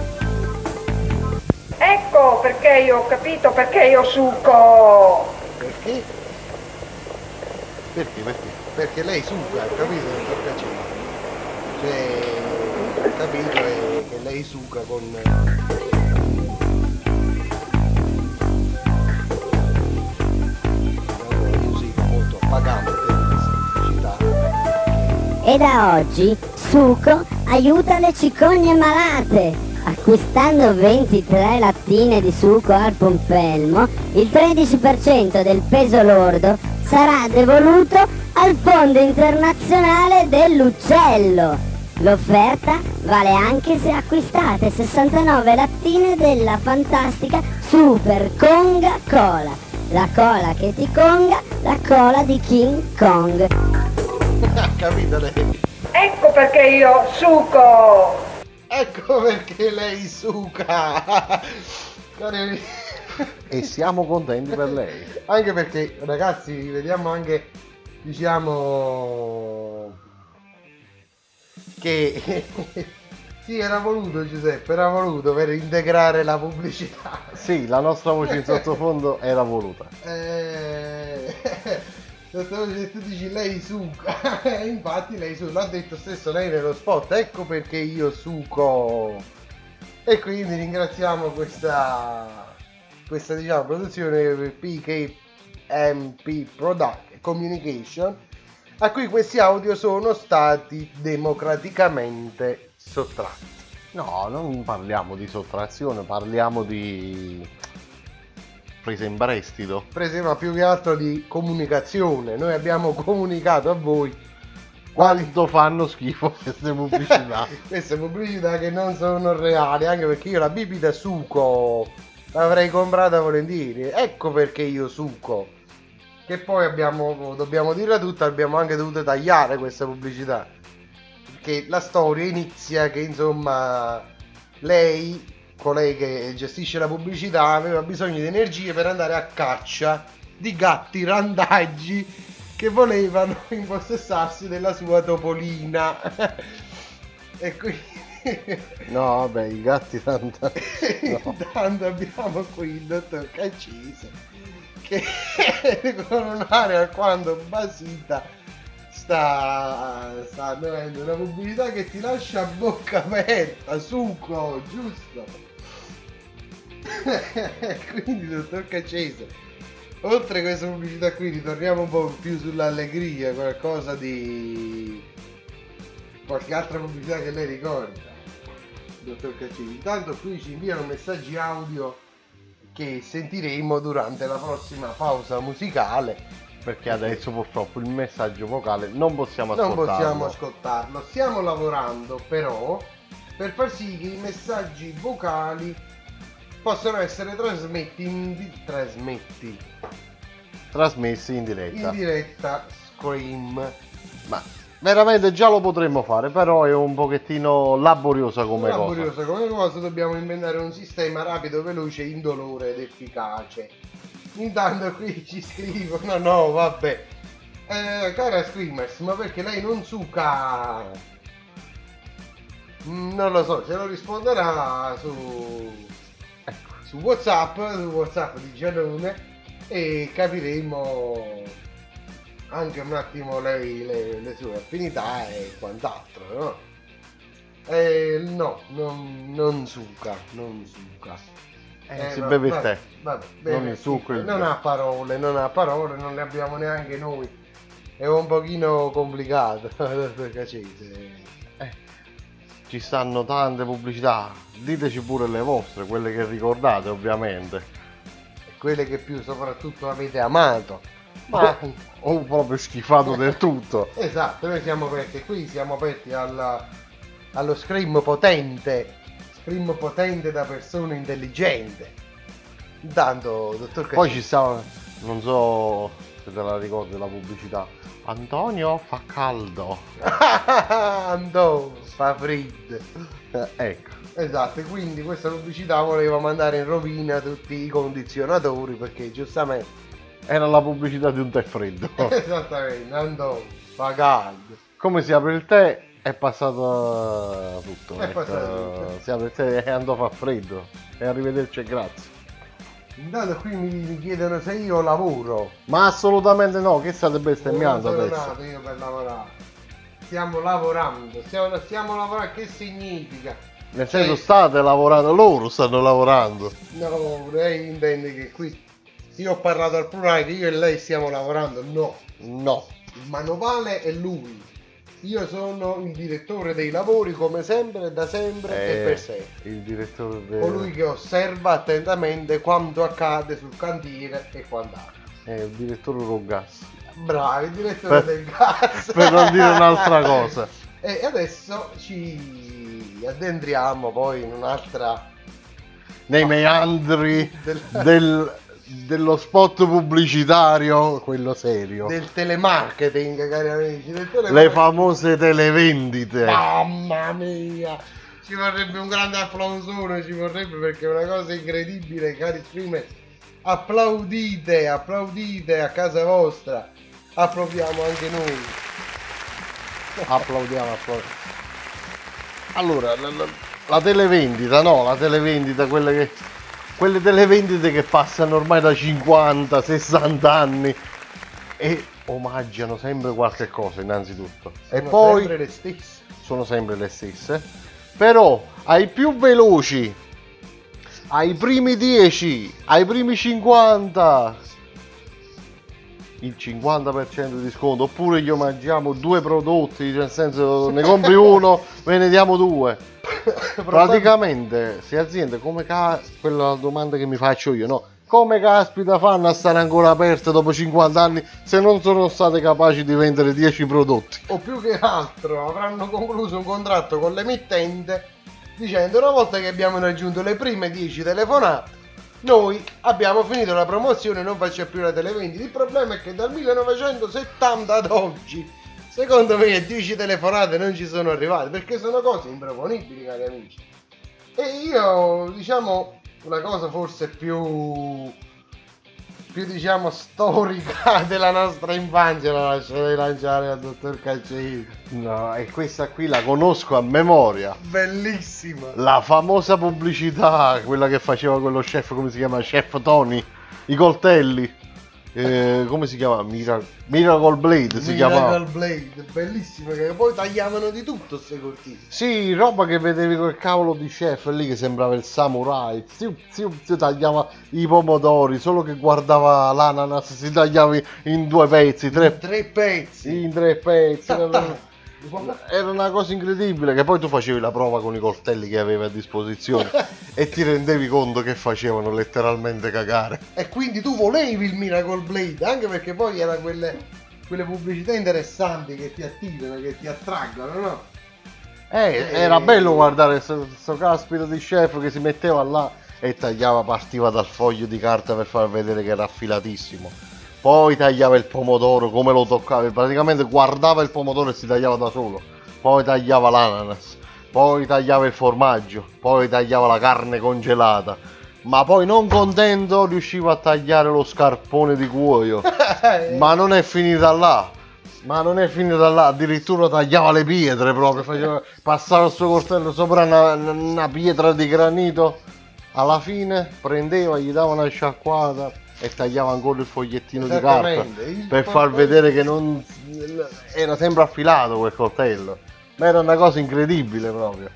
Ecco perché io ho capito perché io succo! Perché? Perché? Perché? Perché lei suca, ha capito? Cacciari? Cioè, capito è che lei suca con... pubblicità. E da oggi Suco aiuta le cicogne malate. Acquistando 23 lattine di succo al pompelmo, il 13% del peso lordo sarà devoluto al Fondo Internazionale dell'Uccello. L'offerta vale anche se acquistate 69 lattine della fantastica Super Conga Cola. La cola che ti conga, la cola di King Kong. ha capito lei? Ecco perché io succo! Ecco perché lei suca! E siamo contenti per lei. Anche perché, ragazzi, vediamo anche, diciamo, che sì, era voluto Giuseppe, era voluto per integrare la pubblicità. Sì, la nostra voce in sottofondo era voluta. Eh, tu dici lei suca, infatti lei suca, l'ha detto stesso lei nello spot, ecco perché io suco. E quindi ringraziamo questa, questa diciamo, produzione PKMP Product Communication a cui questi audio sono stati democraticamente sottratti. No, non parliamo di sottrazione, parliamo di presa in prestito. Prese ma più che altro di comunicazione. Noi abbiamo comunicato a voi Quanto fanno schifo queste pubblicità. queste pubblicità che non sono reali, anche perché io la bibita suco l'avrei comprata volentieri. Ecco perché io suco. Che poi abbiamo, dobbiamo dirla tutta, abbiamo anche dovuto tagliare questa pubblicità. Che la storia inizia che insomma lei, colei che gestisce la pubblicità, aveva bisogno di energie per andare a caccia di gatti randaggi che volevano impossessarsi della sua topolina. e quindi No, vabbè, i gatti tanto. No. Intanto abbiamo qui il dottor Caccese che con un'area alquanto basita sta, avendo una pubblicità che ti lascia a bocca aperta, succo, giusto? Quindi dottor Caccese, oltre a questa pubblicità qui ritorniamo un po' più sull'allegria, qualcosa di... qualche altra pubblicità che lei ricorda dottor Caccini. Intanto qui ci inviano messaggi audio che sentiremo durante la prossima pausa musicale. Perché adesso purtroppo il messaggio vocale non possiamo Non ascoltarlo. possiamo ascoltarlo. Stiamo lavorando però per far sì che i messaggi vocali possano essere trasmetti in di- trasmetti Trasmessi in diretta. in diretta Scream. Ma veramente già lo potremmo fare, però è un pochettino laboriosa come cosa. Laboriosa come cosa dobbiamo inventare un sistema rapido, veloce, indolore ed efficace. Intanto qui ci scrivono, no vabbè. Eh, cara Screamers, ma perché lei non suca? Mm, Non lo so, ce lo risponderà su, su Whatsapp, su Whatsapp di Giannone. e capiremo anche un attimo lei le, le sue affinità e quant'altro, no? Eh, no, non, non suca, non suca. Eh, si beve il tè. vabbè, Non beve il succo, il Non ha parole, non ha parole, non le abbiamo neanche noi. È un pochino complicato, cacete. Ci stanno tante pubblicità. Diteci pure le vostre, quelle che ricordate ovviamente. Quelle che più soprattutto avete amato. Ma O proprio schifato del tutto. Esatto, noi siamo aperti qui, siamo aperti alla- allo scream potente, scream potente da persona intelligente. Intanto, dottor Poi Cacci- ci stava, non so se te la ricordi la pubblicità. Antonio fa caldo. Andò, fa freddo. ecco. Esatto, e quindi questa pubblicità voleva mandare in rovina tutti i condizionatori perché giustamente... Era la pubblicità di un tè freddo. Esattamente, andò, fa caldo. Come si apre il tè è passato tutto. È ecco. passato tutto. Si apre il tè e andò a fa freddo. E arrivederci e grazie. Intanto qui mi, chiedono se io lavoro. Ma assolutamente no, che state bestemmiando Non sono adesso? io per lavorare. Stiamo lavorando, stiamo, stiamo lavorando, che significa? Nel senso state lavorando, loro stanno lavorando. No, lei intende che qui io ho parlato al plurale che io e lei stiamo lavorando? No. No. Il manovale è lui. Io sono il direttore dei lavori come sempre, da sempre e Eh, per sempre. Il direttore del... Colui che osserva attentamente quanto accade sul cantiere e quant'altro. È il direttore Rogas. Bravo, il direttore Per- del gas. per non dire un'altra cosa. E adesso ci addentriamo poi in un'altra Nei meandri Del- del- dello spot pubblicitario, quello serio. del telemarketing, cari amici. Del Le telemarketing. famose televendite. Mamma mia! Ci vorrebbe un grande applausone, ci vorrebbe perché è una cosa incredibile, cari streamer. Applaudite, applaudite a casa vostra. Applaudiamo anche noi. Applaudiamo, applaudiamo. Allora, la, la- la televendita, no, la televendita, quelle che quelle televendite che passano ormai da 50, 60 anni e omaggiano sempre qualche cosa innanzitutto. e Sono poi sempre le stesse. sono sempre le stesse. Però ai più veloci, ai primi 10, ai primi 50, il 50% di sconto. Oppure gli omaggiamo due prodotti, nel senso ne compri uno, ve ne diamo due. Praticamente, se aziende come ca- quella domanda che mi faccio io, no? Come caspita fanno a stare ancora aperte dopo 50 anni se non sono state capaci di vendere 10 prodotti? o più che altro avranno concluso un contratto con l'emittente dicendo una volta che abbiamo raggiunto le prime 10 telefonate noi abbiamo finito la promozione non facciamo più la televendita il problema è che dal 1970 ad oggi secondo me 10 telefonate non ci sono arrivate perché sono cose improponibili cari amici. E io diciamo una cosa forse più più diciamo storica della nostra infanzia la lascerei lanciare al dottor Calceini No, e questa qui la conosco a memoria. bellissima La famosa pubblicità, quella che faceva quello chef, come si chiama? Chef Tony, i coltelli. Eh, come si chiama? Mira- Miracle Blade si chiamava. Miracle Blade bellissima che poi tagliavano di tutto queste cortine Sì, roba che vedevi quel cavolo di chef lì che sembrava il samurai. Ziu, ziu, ziu, tagliava i pomodori, solo che guardava l'ananas, si tagliava in due pezzi, tre, tre pezzi in tre pezzi. Ta- ta. Era una cosa incredibile che poi tu facevi la prova con i coltelli che avevi a disposizione e ti rendevi conto che facevano letteralmente cagare. e quindi tu volevi il Miracle Blade anche perché poi era quelle, quelle pubblicità interessanti che ti attirano che ti attraggono no? Eh, era bello guardare questo caspita di chef che si metteva là e tagliava, partiva dal foglio di carta per far vedere che era affilatissimo. Poi tagliava il pomodoro come lo toccava, praticamente guardava il pomodoro e si tagliava da solo. Poi tagliava l'ananas, poi tagliava il formaggio, poi tagliava la carne congelata. Ma poi non contento riusciva a tagliare lo scarpone di cuoio. Ma non è finita là. Ma non è finita là, addirittura tagliava le pietre proprio, faceva, passava il suo coltello sopra una, una pietra di granito. Alla fine prendeva, gli dava una sciacquata e tagliava ancora il fogliettino di carta per far vedere che non era sempre affilato quel coltello. Ma era una cosa incredibile proprio.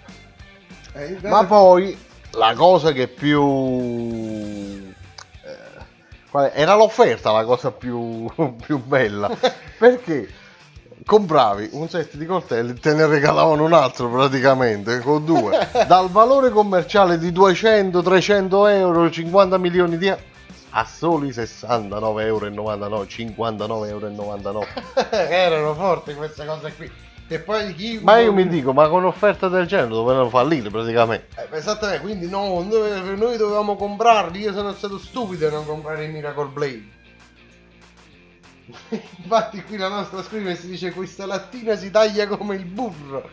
Eh, Ma poi la cosa che più eh, era l'offerta la cosa più, più bella perché compravi un set di coltelli te ne regalavano un altro praticamente con due dal valore commerciale di 200-300 euro 50 milioni di euro a soli 69,99 euro 59,99 euro Erano forti queste cose qui. E poi chi... ma io mi dico ma con un'offerta del genere dovevano fallire praticamente Eh, esattamente, quindi no, noi, noi dovevamo comprarli, io sono stato stupido a non comprare il Miracle Blade. Infatti qui la nostra scrive si dice questa lattina si taglia come il burro,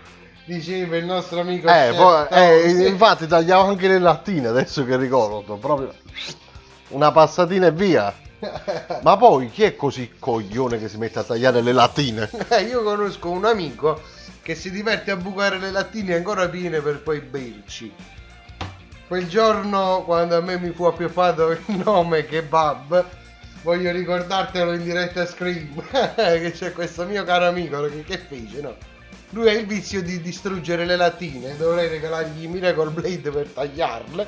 diceva il nostro amico Eh, poi- eh, infatti tagliavo anche le lattine adesso che ricordo, proprio una passatina e via. Ma poi chi è così coglione che si mette a tagliare le lattine? Eh, io conosco un amico che si diverte a bucare le lattine ancora piene per poi berci. Quel giorno quando a me mi fu appioppato il nome kebab, voglio ricordartelo in diretta Scream, che c'è questo mio caro amico che, che fece, no? Lui ha il vizio di distruggere le lattine, dovrei regalargli i Miracle Blade per tagliarle.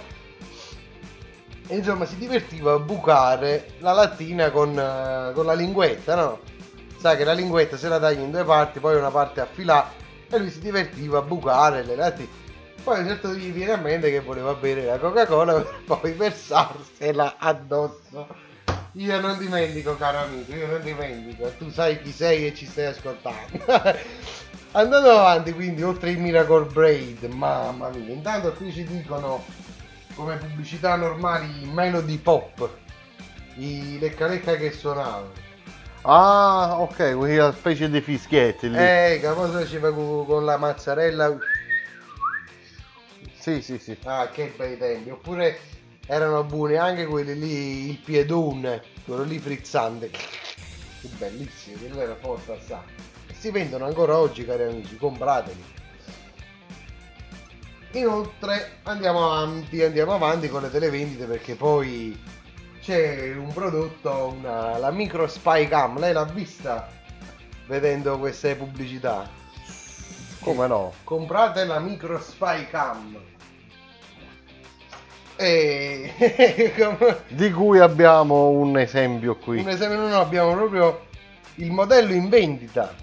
E insomma si divertiva a bucare la lattina con, eh, con la linguetta, no? Sai che la linguetta se la tagli in due parti, poi una parte affilata e lui si divertiva a bucare le lattine. Poi a certo gli viene a mente che voleva bere la Coca-Cola per poi versarsela addosso. Io non dimentico, caro amico, io non dimentico. Tu sai chi sei e ci stai ascoltando. Andando avanti, quindi, oltre il Miracle Braid, mamma mia, intanto qui ci dicono come pubblicità normali Melody Pop, i lecca lecca che suonavano. Ah, ok, quella specie di fischietti lì. Eh, che cosa faceva con, la mozzarella? Sì, sì, sì. Ah, che bei tempi. Oppure erano buoni anche quelli lì, il piedone, quello lì frizzante. Bellissimo, quello era forte assai. E si vendono ancora oggi, cari amici, comprateli. Inoltre andiamo avanti, andiamo avanti con le televendite perché poi c'è un prodotto, una, la micro spy cam, lei l'ha vista vedendo queste pubblicità? Come no? Comprate la micro spy cam. E come- Di cui abbiamo un esempio qui. un esempio noi abbiamo proprio il modello in vendita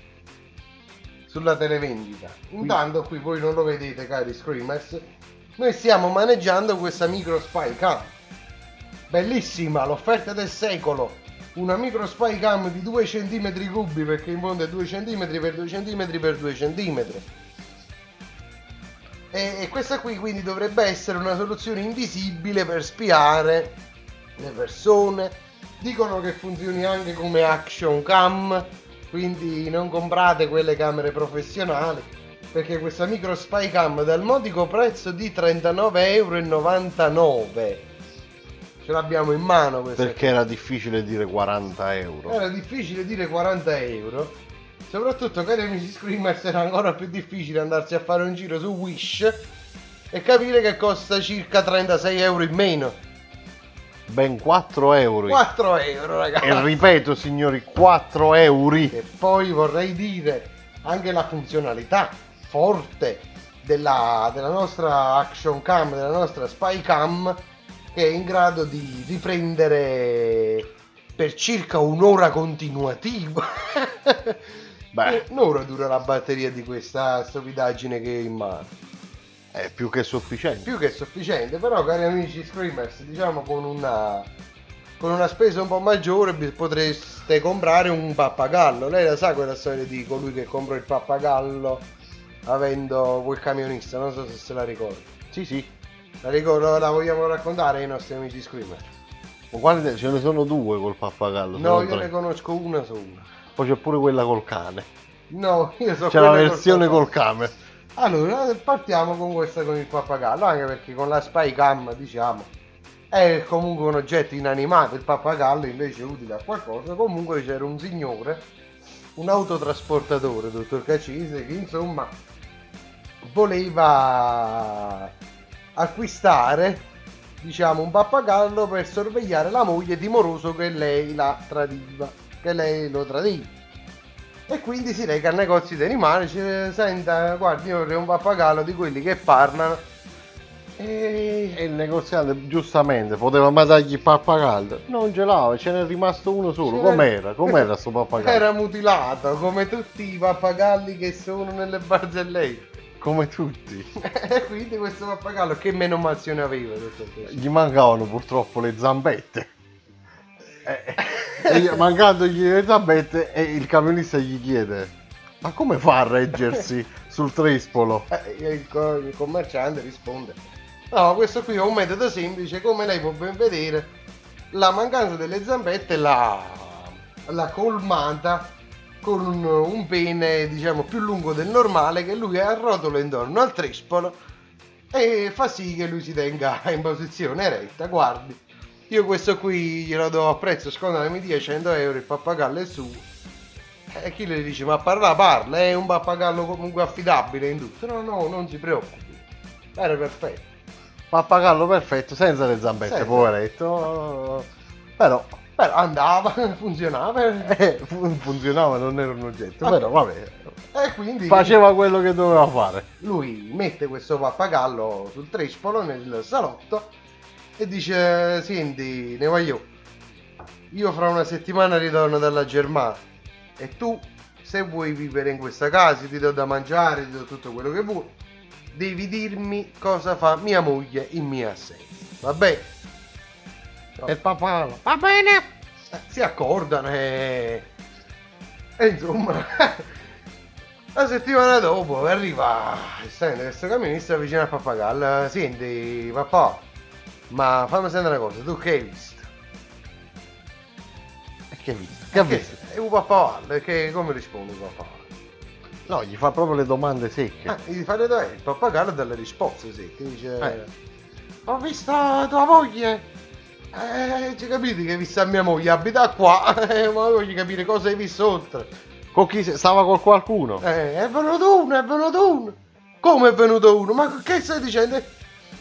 sulla televendita. Intanto qui voi non lo vedete cari screamers, noi stiamo maneggiando questa micro spy cam. Bellissima, l'offerta del secolo. Una micro spy cam di 2 cm cubi perché in fondo è 2 cm per 2 cm per 2 cm. E, e questa qui quindi dovrebbe essere una soluzione invisibile per spiare le persone. Dicono che funzioni anche come action cam, quindi non comprate quelle camere professionali, perché questa micro spy cam dal modico prezzo di 39,99 euro. Ce l'abbiamo in mano questa Perché era difficile dire 40 euro. era difficile dire 40 euro. Soprattutto, cari amici screamers, era ancora più difficile andarsi a fare un giro su Wish e capire che costa circa 36 euro in meno. Ben 4 euro. 4 euro, ragazzi. E ripeto, signori, 4 euro. E poi vorrei dire anche la funzionalità forte della, della nostra action cam, della nostra spy cam, che è in grado di riprendere per circa un'ora continuativa. Beh, un'ora dura la batteria di questa stupidaggine che ho in mano. È più che sufficiente. Più che sufficiente, però cari amici screamers, diciamo con una, con una spesa un po' maggiore potreste comprare un pappagallo. Lei la sa quella storia di colui che compra il pappagallo avendo quel camionista, non so se se la ricorda. Sì, sì. La, ricordo, la vogliamo raccontare ai nostri amici screamer? Ma guarda, ce ne sono due col pappagallo. No, io tre. ne conosco una sola. Poi c'è pure quella col cane. No, io so C'è la col versione pappagallo. col cane. Allora, partiamo con questa con il pappagallo, anche perché con la spy cam, diciamo, è comunque un oggetto inanimato, il pappagallo invece è utile a qualcosa. Comunque c'era un signore, un autotrasportatore, dottor Cacise, che insomma voleva acquistare diciamo, un pappagallo per sorvegliare la moglie timoroso che lei la tradiva, che lei lo tradiva. E quindi si reca al negozio di animali, dice, senta, guardi, io vorrei un pappagallo di quelli che parlano. E... E il negoziante giustamente poteva mandargli il pappagallo. Non ce l'ha, ce n'è rimasto uno solo. C'era- Com'era? Com'era sto pappagallo? Era mutilato, come tutti i pappagalli che sono nelle barzellette. Come tutti. E quindi questo pappagallo che menomazione aveva? Gli mancavano purtroppo le zampette. Eh, e gli- mancandogli le zampette e il camionista gli chiede ma come fa a reggersi sul trespolo? Eh, il, il commerciante risponde: No, questo qui è un metodo semplice, come lei può ben vedere. La mancanza delle zampette l'ha, l'ha colmata con un, un pene, diciamo, più lungo del normale che lui arrotola intorno al trespolo e fa sì che lui si tenga in posizione eretta. Guardi, io questo qui glielo do a prezzo scontato, mi dia 100 euro, il pappagallo è suo. E chi le dice, ma parla, parla, è un pappagallo comunque affidabile in tutto. No, no, non si preoccupi. Era perfetto. Pappagallo perfetto, senza le zampette, Senza. poveretto. Però, Però andava, funzionava. eh, fu- funzionava, non era un oggetto, Ah. però vabbè. E quindi Faceva quello che doveva fare. lui mette questo pappagallo sul trespolo nel salotto e dice, senti, ne voglio. Io fra una settimana ritorno dalla Germania e tu, se vuoi vivere in questa casa, ti do da mangiare, ti do tutto quello che vuoi, devi dirmi cosa fa mia moglie in mia assenza. Va bene? E pappagallo. Va bene. Eh, Si accordano e... e insomma... La settimana dopo arriva sente, questo camionista vicino al pappagallo. Senti, papà, ma fammi sentire una cosa, tu che hai visto? E che hai visto? Che ha visto? È un pappagallo, che come risponde un pappagallo? No, gli fa proprio le domande secche. Ah, gli fa le domande, il pappagallo dà le risposte secche, dice... Eh. Ho visto tua moglie! Eh, ci capite che hai visto mia moglie, abita qua, eh, ma voglio capire cosa hai visto oltre. Con chi stava con qualcuno? Eh, è venuto uno, è venuto uno. Come è venuto uno? Ma che stai dicendo?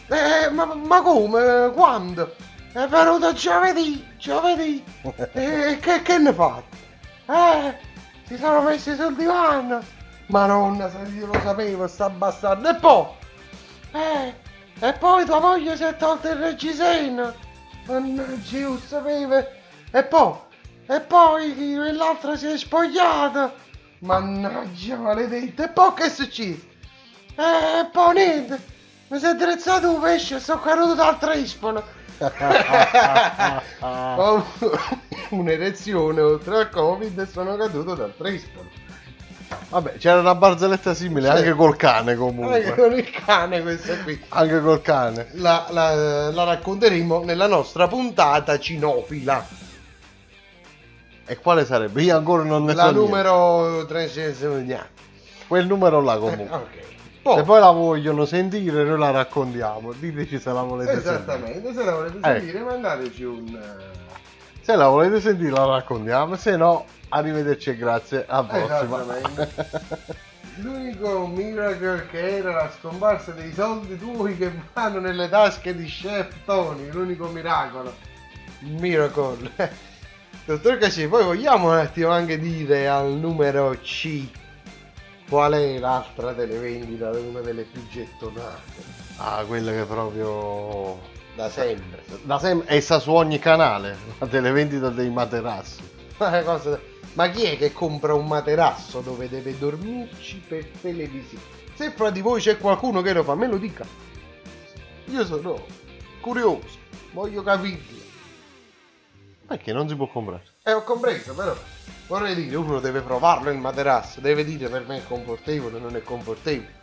Eh, ma, ma come? Quando? È venuto giovedì, giovedì. E che, che ne fate? Eh, si sono messi sul divano. Madonna, se io lo sapevo, sta bastardo. E poi? Eh, e poi tua moglie si è tolta il reggiseno. Mannaggia, io lo sapevo. E poi? E poi l'altra si è spogliata. Mannaggia, maledetta. E poi che è successo? Eh, e poi niente. Mi si è drezzato un pesce sono caduto dal trespolo. Ho un'erezione oltre al covid e sono caduto dal trespolo. Vabbè, c'era una barzelletta simile anche col cane Anche comunque. con il cane questa qui. Anche col cane. La, la- la racconteremo nella nostra puntata cinofila. E quale sarebbe? Io ancora non ne La so niente. numero 360. Quel numero là comunque. ok. Se poi la vogliono sentire, noi la raccontiamo. Diteci se la volete sentire. Esattamente, se la volete Ecco. sentire mandateci un... eh, Se la volete sentire, la raccontiamo. Se no, arrivederci e grazie. Alla prossima. Esattamente. L'unico miracle che era la scomparsa dei soldi tuoi che vanno nelle tasche di Chef Tony, l'unico miracolo. Miracle. Dottor Casci, poi vogliamo un attimo anche dire al numero C qual è l'altra televendita, una delle più gettonate. Ah, quella che proprio. Da sempre. Da sempre. E sta su ogni canale. La televendita dei materassi. Ma, chi è che compra un materasso dove deve dormirci per televisione? Se fra di voi c'è qualcuno che lo fa, me lo dica. Io sono curioso, voglio capirlo. Perché non si può comprare? E ho compreso, però vorrei dire, uno deve provarlo il materasso, deve dire per me è confortevole, non è confortevole.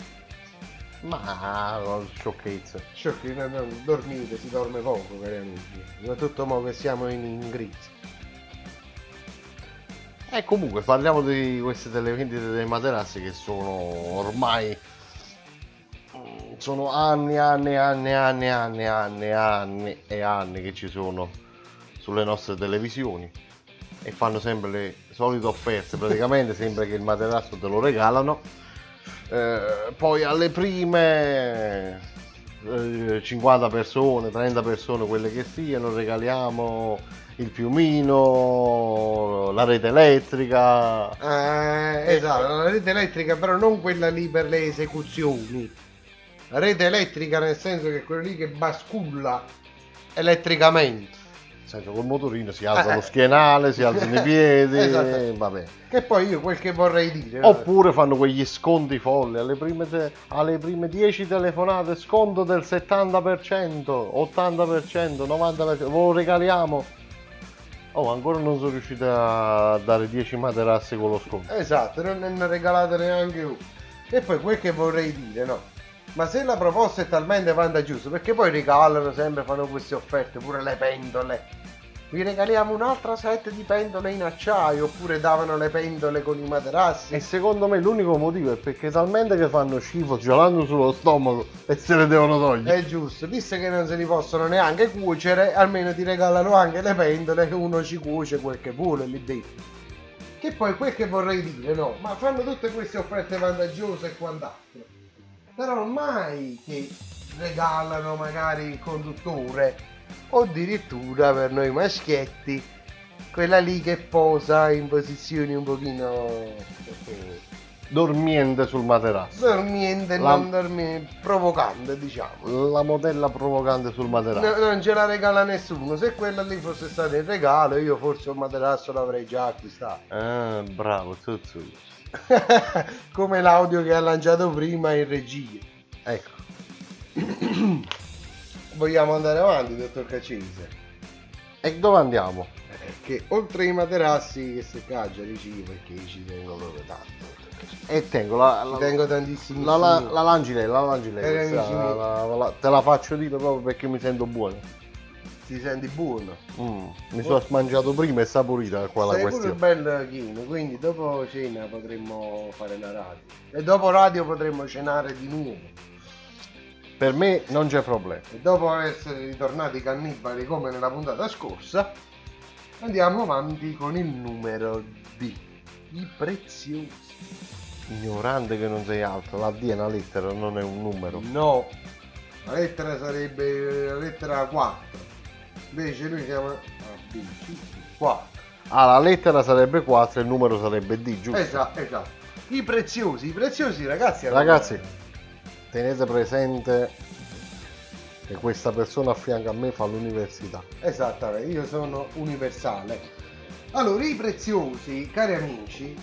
Ma no, sciocchezza. Sciocchi, no, dormite, si dorme poco, cari amici. Soprattutto mo che siamo in ingrizzo. E comunque parliamo di queste televendite dei materassi che sono ormai mm, sono anni, anni, anni, anni, anni, anni, anni e anni che ci sono sulle nostre televisioni e fanno sempre le solite offerte, praticamente sembra che il materasso te lo regalano. Eh, poi alle prime eh, 50 persone, 30 persone, quelle che siano, regaliamo il piumino, la rete elettrica. Eh, esatto, la rete elettrica però non quella lì per le esecuzioni. La rete elettrica nel senso che è quello lì che basculla elettricamente. Senso, col motorino si alza Eh, lo eh. schienale, si alzano i piedi, Esatto. vabbè. Che poi io quel che vorrei dire... Oppure fanno quegli sconti folli, alle prime, te- alle prime 10 telefonate sconto del 70%, 80%, 90%, ve lo regaliamo. Oh, ancora non sono riuscito a dare 10 materassi con lo sconto. Esatto, non ne regalate neanche uno. E poi quel che vorrei dire, no? Ma se la proposta è talmente vantaggiosa, perché poi regalano sempre, fanno queste offerte, pure le pendole. Vi regaliamo un altro set di pendole in acciaio, oppure davano le pendole con i materassi. E secondo me l'unico motivo è perché talmente che fanno schifo, ce l'hanno sullo stomaco e se le devono togliere. È giusto, visto che non se li possono neanche cuocere, almeno ti regalano anche le pendole che uno ci cuoce quel che vuole lì dentro. Che poi quel che vorrei dire, no? Ma fanno tutte queste offerte vantaggiose e quant'altro. Però mai che regalano magari il conduttore o addirittura per noi maschietti quella lì che posa in posizioni un pochino eh, Dormiente sul materasso. dormiente, La- non dormiente, provocante diciamo. La modella provocante sul materasso. No, non ce la regala nessuno. Se quella lì fosse stata in regalo, io forse un materasso l'avrei già acquistato. Ah, bravo, Zuzzu. Come l'audio che ha lanciato prima in regia. Ecco. Vogliamo andare avanti, dottor Cacese? E dove andiamo? Che oltre ai materassi che seccaggia dici perché ci tengo proprio tanto. E tengo la, la, Ci tengo tantissimo. la, la, la lanci lei, la lanci lei. Eh, la- te la faccio dire proprio perché mi sento buono. Ti senti buono? Mm, Mi sono smangiato prima e saporita qua la Sei pure questione. bello chino, quindi dopo cena potremmo fare la radio. E dopo radio potremmo cenare di nuovo. Per me non c'è problema. E dopo essere ritornati cannibali come nella puntata scorsa, andiamo avanti con il numero D. I preziosi. Ignorante che non sei altro, la D è una lettera, non è un numero. No, la lettera sarebbe la lettera 4. Invece lui chiama A, B, C, 4. Ah, la lettera sarebbe 4 e il numero sarebbe D, giusto? Esatto, esatto. I preziosi, i preziosi ragazzi. Ragazzi, tenete presente che questa persona a fianco a me fa l'università. Esattamente, io sono universale. Allora, i preziosi, cari amici,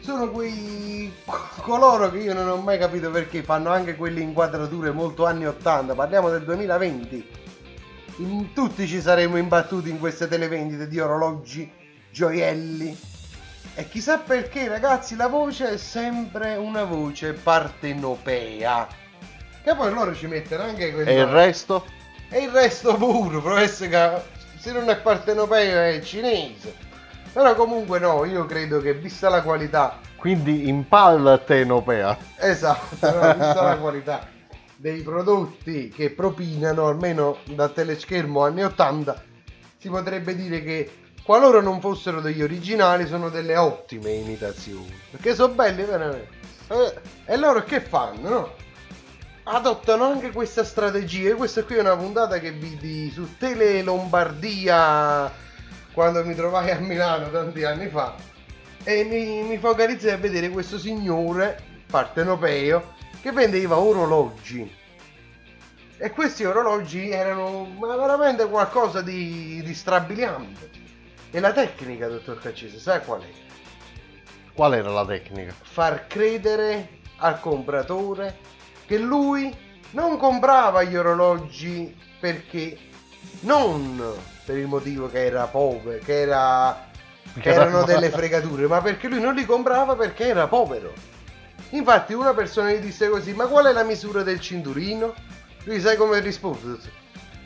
sono quei coloro che io non ho mai capito perché fanno anche quelle inquadrature molto anni 80, parliamo del 2020. In- tutti ci saremmo imbattuti in queste televendite di orologi, gioielli. E chissà perché, ragazzi, la voce è sempre una voce partenopea. Che poi loro ci mettono anche quella... E il resto? E il resto puro, professore, che se non è partenopeo è cinese. Però comunque no, io credo che vista la qualità, Quindi in paltenopea. esatto, no, vista la qualità dei prodotti che propinano, almeno dal teleschermo anni 80, si potrebbe dire che qualora non fossero degli originali sono delle ottime imitazioni. Perché sono belli veramente. Eh, e loro che fanno, no? Adottano anche questa strategia. E questa qui è una puntata che vidi su Tele Lombardia quando mi trovai a Milano tanti anni fa. E mi, mi focalizzai a vedere questo signore partenopeo che vendeva orologi. E questi orologi erano veramente qualcosa di, di strabiliante. E la tecnica, dottor Caccese, sai qual è? Qual era la tecnica? far credere al compratore che lui non comprava gli orologi perché non per il motivo che era povero, che, era, che erano delle fregature, ma perché lui non li comprava perché era povero. Infatti una persona gli disse così, ma qual è la misura del cinturino? Lui sai come rispose?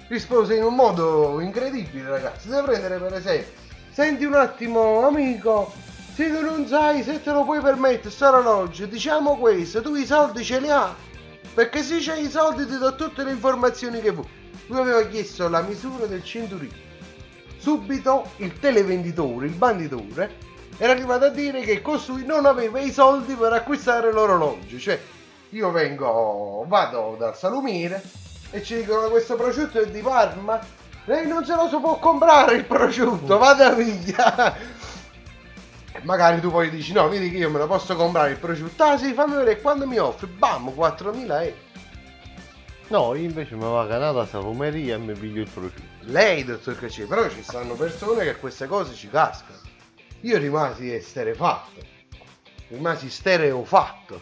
Rispose in un modo incredibile ragazzi, devi prendere per esempio, senti un attimo amico, se tu non sai se te lo puoi permettere sto orologio, diciamo questo, tu i soldi ce li hai, perché se c'hai i soldi ti do tutte le informazioni che vuoi. Lui aveva chiesto la misura del cinturino. Subito il televenditore, il banditore, era arrivato a dire che costui non aveva i soldi per acquistare l'orologio. Cioè, io vengo, vado dal salumiere e ci dicono questo prosciutto è di Parma. Lei non se lo si può comprare il prosciutto, vada via. Magari tu poi dici no, vedi che io me lo posso comprare il prosciutto. Ah sì, fammi vedere quando mi offri. Bam, 4.000 euro. No, io invece mi va canata a salumeria e mi piglio il prosciutto. Lei, dottor Cacci, però ci stanno persone che queste cose ci cascano. Io rimasi esterefatto. Rimasi stereofatto.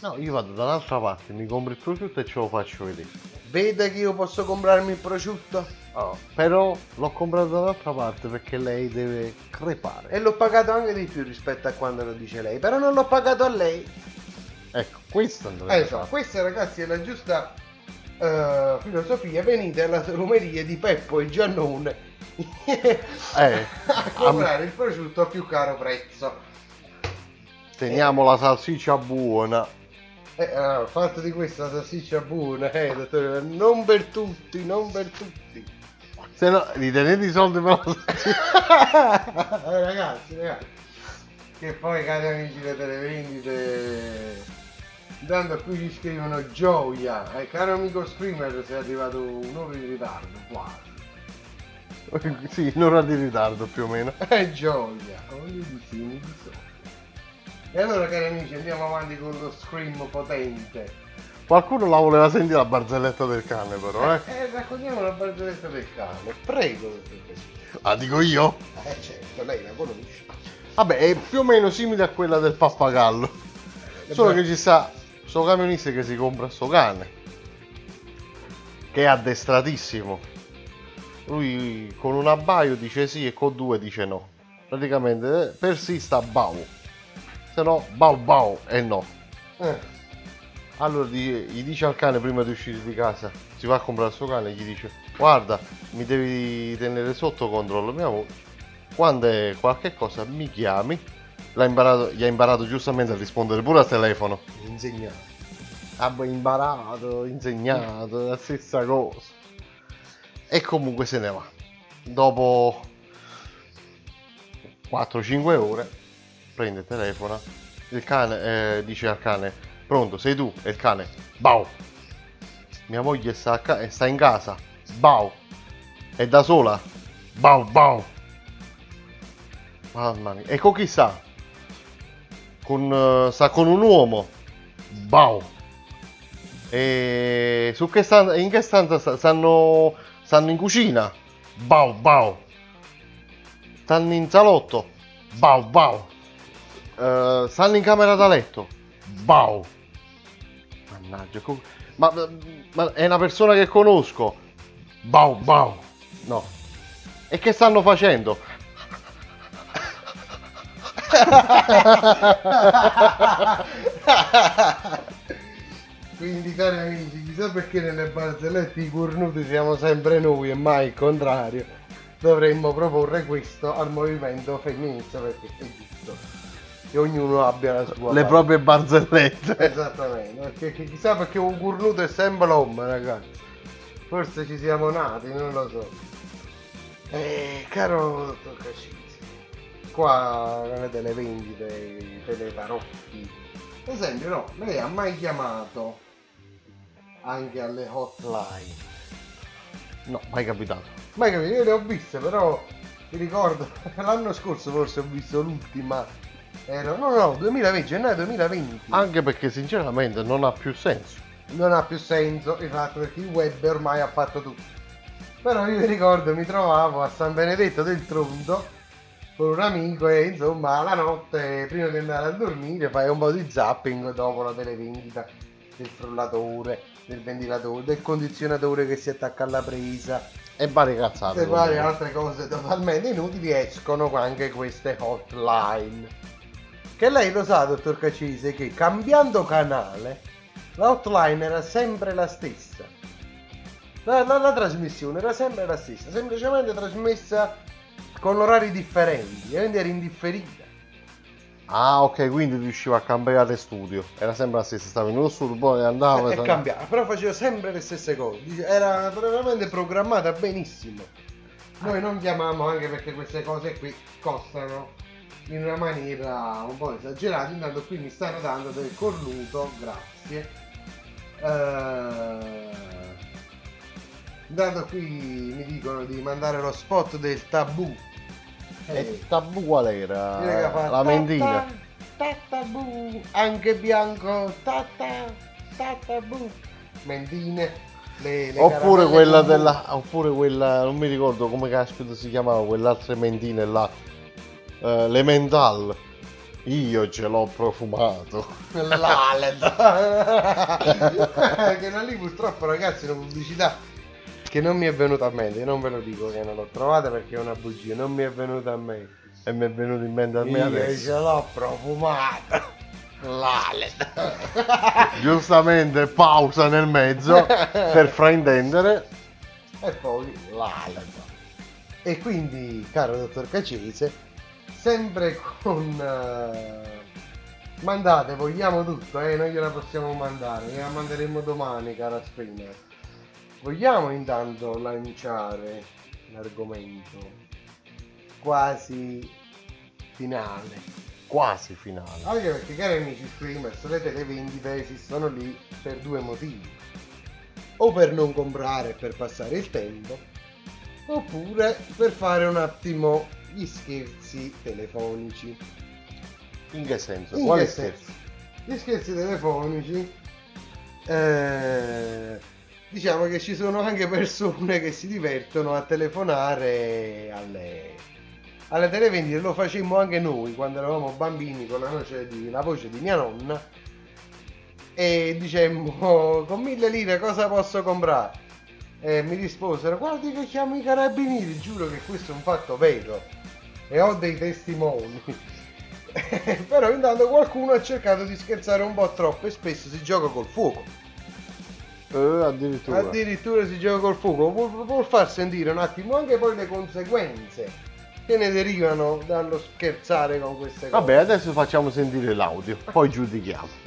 No, io vado da un'altra parte, mi compro il prosciutto e ce lo faccio vedere. Vede che io posso comprarmi il prosciutto? Oh, però l'ho comprato da un'altra parte perché lei deve crepare. E l'ho pagato anche di più rispetto a quando lo dice lei. Però non l'ho pagato a lei. Ecco, questo andrebbe Eh, insomma, questa ragazzi è la giusta eh, filosofia. Venite alla salumeria di Peppo e Giannone Eh, a comprare il prosciutto a più caro prezzo. teniamo la salsiccia buona. Eh, allora, fatto di questa salsiccia buona, eh, dottore, non per tutti, non per tutti. Se no, li tenete i soldi per la Eh, ragazzi, ragazzi. Che poi, cari amici delle televendite, intanto qui ci scrivono gioia. Eh, caro amico Screamer, sei arrivato un'ora in ritardo, quasi. sì, un'ora di ritardo più o meno. Eh, gioia. Voglio di sì, mi dissocio. E allora, cari amici, andiamo avanti con lo scream potente. Qualcuno la voleva sentire la barzelletta del cane però, eh. Eh, raccontiamo la barzelletta del cane. Prego. Ah, dico io? Eh, certo, lei la conosce. Vabbè, è più o meno simile a quella del pappagallo. Solo che ci sta sto camionista che si compra sto cane. Che è addestratissimo. Lui con un abbaio dice sì e con due dice no. Praticamente eh, per sì sta bau. Se no bau bau e no. Eh. Allora gli, gli dice al cane prima di uscire di casa, si va a comprare il suo cane e gli dice guarda mi devi tenere sotto controllo mia moglie, quando è qualche cosa mi chiami, L'ha imparato, gli ha imparato giustamente a rispondere pure al telefono. Insegnato. Abbia imparato, insegnato, la stessa cosa. E comunque se ne va. Dopo 4-5 ore prende il telefono, il cane eh, dice al cane, pronto, sei tu? E il cane, bau. Mia moglie sta, ca- sta in casa, bau. È da sola, bau bau. Mamma mia. E con chi sta? Con, eh, sta con un uomo, bau. E su che stanza, in che stanza sta- stanno, stanno in cucina, bau bau. Stanno in salotto, bau bau. Eh, stanno in camera da letto, bau. Mannaggia, ma, ma è una persona che conosco, bau bau. No. E che stanno facendo? Quindi cari amici, chissà perché nelle barzellette i cornuti siamo sempre noi e mai il contrario. Dovremmo proporre questo al movimento femminista perché è giusto che ognuno abbia la sua Le parte. proprie barzellette. Esattamente, perché chi- chissà perché un cornuto è sempre l'uomo, ragazzi. Forse ci siamo nati, non lo so. Eh, caro dottor Cascisi, qua nelle televendite, teletarocchi, ad esempio, no, lei ha mai chiamato anche alle hotline? No, mai capitato. Mai capito, io le ho viste, però mi ricordo, l'anno scorso forse ho visto l'ultima, era, no no, 2020, gennaio 2020. Anche perché sinceramente non ha più senso. non ha più senso il fatto perché il web ormai ha fatto tutto. Però io mi ricordo mi trovavo a San Benedetto del Tronto con un amico e insomma la notte prima di andare a dormire fai un po' di zapping dopo la televendita del frullatore, del ventilatore, del condizionatore che si attacca alla presa E varie cazzate. e varie altre cose totalmente inutili escono anche queste hotline. Che lei lo sa, dottor Cacise, che cambiando canale la hotline era sempre la stessa. La, la- la trasmissione era sempre la stessa, semplicemente trasmessa con orari differenti, e quindi era indifferita. Ah, ok, quindi riusciva a cambiare studio. Era sempre la stessa, stava in uno studio, poi andava e cambiava, però faceva sempre le stesse cose. Era veramente programmata benissimo. Noi non chiamiamo anche perché queste cose qui costano in una maniera un po' esagerata. Intanto qui mi stanno dando del cornuto, grazie. Eh, Intanto qui mi dicono di mandare lo spot del tabù. E il tabù qual era? Fa La mentina. ta, ta, tabù, anche bianco, ta ta, ta, tabù. Mentine, le, le Oppure quella della. Oppure quella. Non mi ricordo come caspita si chiamava, quell'altra mentine là. Eh, le mental. Io ce l'ho profumato. L'Aled. che non lì purtroppo ragazzi una pubblicità che non mi è venuta a mente, io non ve lo dico che non l'ho trovata perché è una bugia, non mi è venuta a mente. E mi è venuto in mente a me Io adesso. ce l'ho profumata. L'Aled. Giustamente pausa nel mezzo per fraintendere. e poi l'Aled. E quindi, caro dottor Cacese, sempre con... eh, mandate, vogliamo tutto, eh, noi gliela possiamo mandare, gliela manderemo domani, cara Spinner. Vogliamo intanto lanciare l'argomento quasi finale. Quasi finale. Anche perché, cari amici streamers, le televendite esistono lì per due motivi. O per non comprare per passare il tempo, oppure per fare un attimo gli scherzi telefonici. In che senso? In Quali che scherzi? Gli scherzi telefonici. eh, diciamo che ci sono anche persone che si divertono a telefonare alle, alle televendite. Lo facemmo anche noi quando eravamo bambini con la voce di, la voce di mia nonna. E dicemmo con mille lire cosa posso comprare? E mi risposero guardi che chiamo i carabinieri. Giuro che questo è un fatto vero. E ho dei testimoni. Però intanto qualcuno ha cercato di scherzare un po' troppo e spesso si gioca col fuoco. Eh, addirittura. Addirittura si gioca col fuoco, vuol, vuol far sentire un attimo anche poi le conseguenze che ne derivano dallo scherzare con queste cose. Vabbè, adesso facciamo sentire l'audio, poi giudichiamo.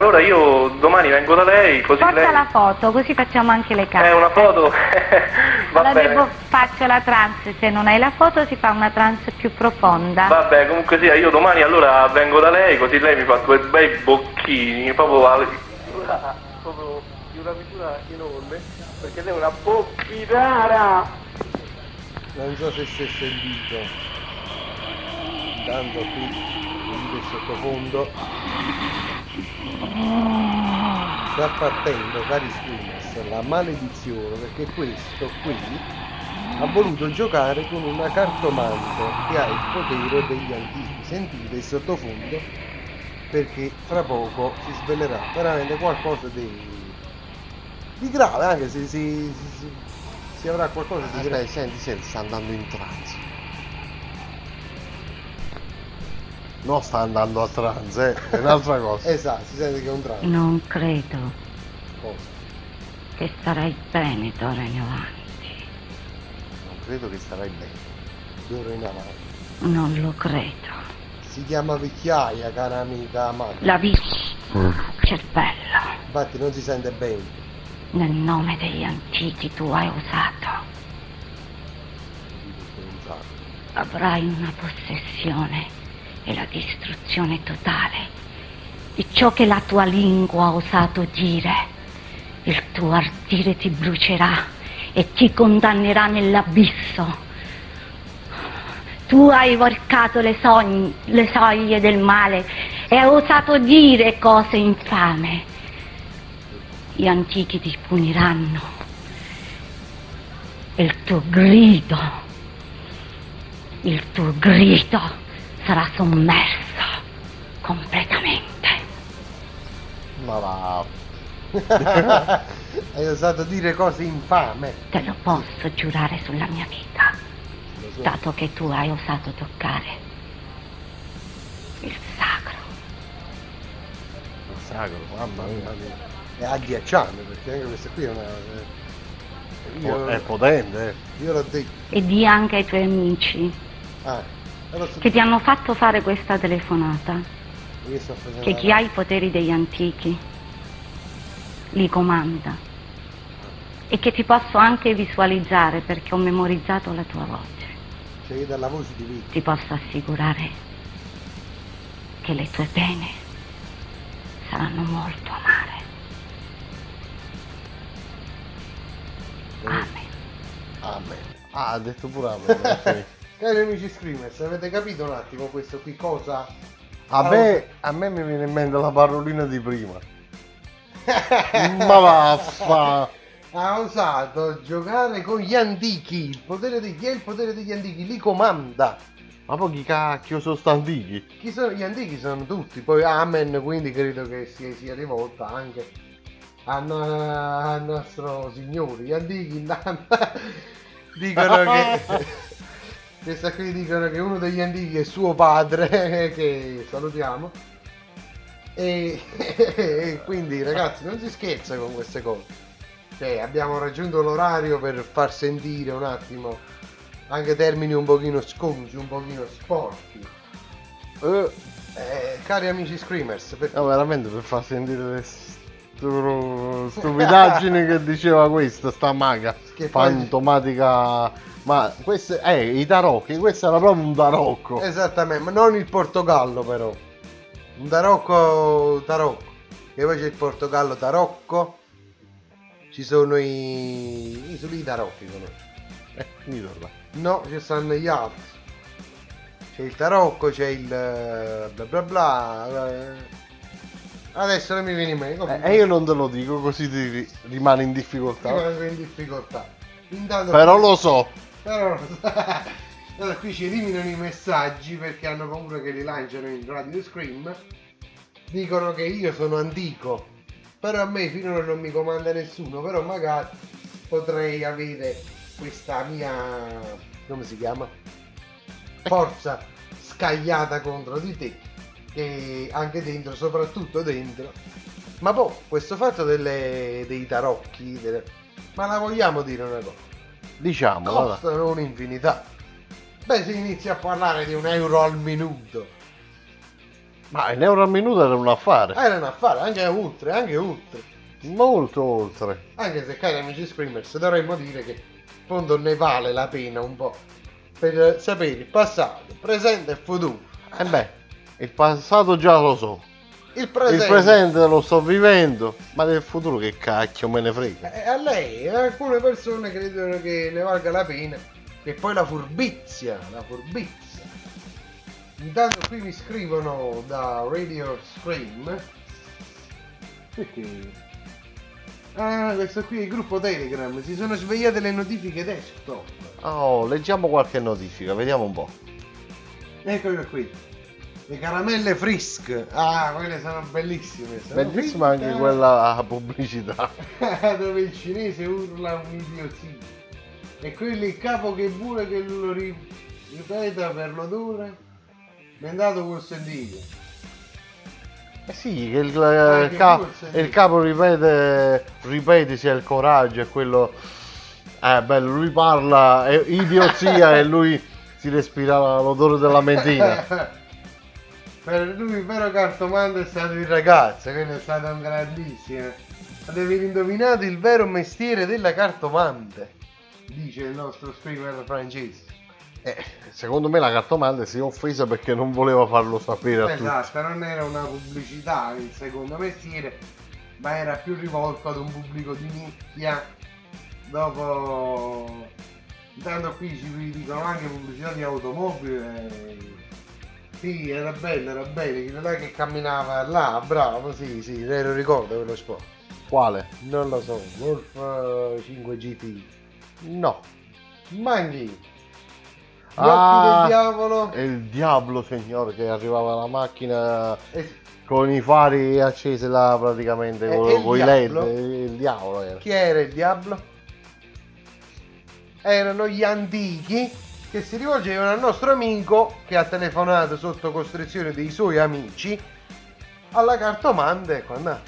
Allora io domani vengo da lei, così Porta lei... la foto, così facciamo anche le carte. Eh, una foto? Va La bene. devo- faccio la trance, se non hai la foto si fa una trance più profonda. Vabbè, comunque sia, io domani allora vengo da lei, così lei mi fa due bei bocchini, proprio, al- proprio di una misura enorme, perché lei è una bocchinara. Non so se si è sentito. Intanto qui il sottofondo. Sta partendo, cari screamers, la maledizione perché questo qui ha voluto giocare con una cartomante che ha il potere degli antichi. Sentite il sottofondo perché fra poco si svelerà veramente qualcosa di, di grave, anche se si, si- si- si avrà qualcosa di grave. Aspetta, senti, senti, sta andando in trance. No, sta andando a trance, eh, è un'altra cosa. esatto, si sente che è un trance. Non credo Cosa? che starai bene d'ora in avanti. Non credo che starai bene. D'ora in avanti. Non lo credo. Si chiama vecchiaia, cara amica Amanda. La vita, cervello, Infatti non si sente bene. nel nome degli antichi tu hai usato. Avrai una possessione e la distruzione totale di ciò che la tua lingua ha osato dire. Il tuo ardire ti brucerà e ti condannerà nell'abisso. Tu hai varcato le, sogn- le soglie del male e hai osato dire cose infame. Gli antichi ti puniranno. Il tuo grido, il tuo grido sarà sommerso completamente. Ma va. Hai osato dire cose infame. Te lo posso giurare sulla mia vita, so. dato che tu hai osato toccare il sacro. Il sacro, mamma mia. È agghiacciante perché anche questa qui è una. eh, Po- È potente, eh. Io l'ho detto. E di anche ai tuoi amici Ah, che ti hanno fatto fare questa telefonata, che chi ha i poteri degli antichi li comanda e che ti posso anche visualizzare perché ho memorizzato la tua voce. Cioè io dalla voce. Ti posso assicurare che le tue pene saranno molto amare. Amen. Amen. Ah, ha detto pure amen. Cari amici screamers, avete capito un attimo questo qui cosa? A me, a me mi viene in mente la parolina di prima. Ma vaffa. Ha osato giocare con gli antichi. Il potere degli, è il potere degli antichi, li comanda. Ma poi chi cacchio sono sta antichi? Chi sono gli antichi? Sono tutti. Poi Amen, quindi credo che si sia rivolta anche al, no- al nostro signore. Gli antichi dicono che. Questa qui dicono che uno degli antichi è suo padre, che salutiamo. E, e quindi ragazzi non si scherza con queste cose. Cioè, abbiamo raggiunto l'orario per far sentire un attimo anche termini un pochino sconci, un pochino sporchi. Eh, eh, cari amici screamers, per- No, veramente per far sentire le stu- stupidaggini che diceva questa, sta maga. Che Fantomatica. Ma questo è i tarocchi, questo era proprio un tarocco. Esattamente, ma non il Portogallo però. Un tarocco tarocco. E poi c'è il Portogallo tarocco. Ci sono i. i sono i tarocchi conosci? Eh, finito là. No, ci stanno gli altri. C'è il tarocco, c'è il eh, bla bla bla. Eh. Adesso non mi viene in mente. Eh, E io non te lo dico così ti ri- rimani in difficoltà. Rimango in difficoltà. Intanto Però lo so. Però allora, qui ci eliminano i messaggi perché hanno paura che li lanciano in Radio Scream. Dicono che io sono antico. Però a me finora non mi comanda nessuno. Però magari potrei avere questa mia. come si chiama? Forza scagliata contro di te. Che anche dentro, soprattutto dentro. Ma poi questo fatto delle, dei tarocchi. delle- Ma la vogliamo dire una cosa? Diciamo, costano un'infinità. Beh, si inizia a parlare di un euro al minuto. Ma un euro al minuto era un affare. Era un affare, anche oltre, anche oltre. Molto oltre. Anche se, cari amici screamers, dovremmo dire che in fondo ne vale la pena un po' per sapere il passato, presente e futuro. E beh, il passato già lo so. Il presente. Il presente lo sto vivendo, ma del futuro che cacchio me ne frega. Eh, a lei, alcune persone credono che ne valga la pena. E poi la furbizia, la furbizia. Intanto qui mi scrivono da Radio Scream. Perché? Ah, questo qui è il gruppo Telegram. Si sono svegliate le notifiche desktop. Oh, leggiamo qualche notifica, vediamo un po'. Eccole qui. Le caramelle Frisk. Ah, quelle sono bellissime. Sono Bellissima anche fritte, quella a pubblicità. dove il cinese urla un'idiozia. E quello il capo che vuole che lo ri- ripeta per l'odore. Mi è andato col sentire. Eh sì, che il, Ah, il che ca- forse- il capo ripete, ripete sia il coraggio e quello... Eh, bello, lui parla, è idiozia e lui si respira l'odore della mentina. per lui il vero cartomante è stato il ragazzo, quello è stato un grandissimo. Avevi indovinato il vero mestiere della cartomante, dice il nostro screamer francese. Eh, secondo me la cartomante si è offesa perché non voleva farlo sapere a tutti. Esatto, non era una pubblicità il secondo mestiere, ma era più rivolto ad un pubblico di nicchia. Dopo, intanto qui ci dicono anche pubblicità di automobili. Eh. Sì, era bello, era bello, quello là che camminava là, bravo, sì, sì, me lo ricordo quello sport. Quale? Non lo so, Wolf eh, 5 GT. No. Manchi. Gli Ah, del diavolo. È il diavolo, signore, che arrivava la macchina Eh, con i fari accesi là praticamente, Eh, con, e con i led. Il diavolo era. Chi era il diavolo? Erano gli antichi che si rivolgevano al nostro amico che ha telefonato sotto costrizione dei suoi amici alla cartomante quando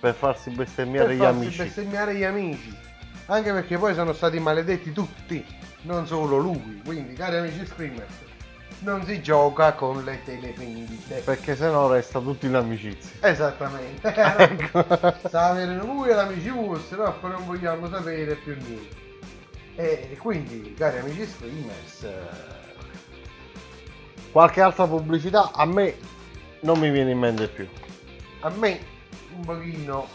Per farsi bestemmiare per gli farsi amici. bestemmiare gli amici. Anche perché poi sono stati maledetti tutti, non solo lui. Quindi, cari amici screamers, non si gioca con le telependite. Perché sennò resta tutto in amicizia. Esattamente. Ecco. Sta avendo lui e l'amici vostri, no? Poi non vogliamo sapere più niente. E quindi, cari amici screamers, eh, Qualche altra pubblicità a me non mi viene in mente più. a me un pochino,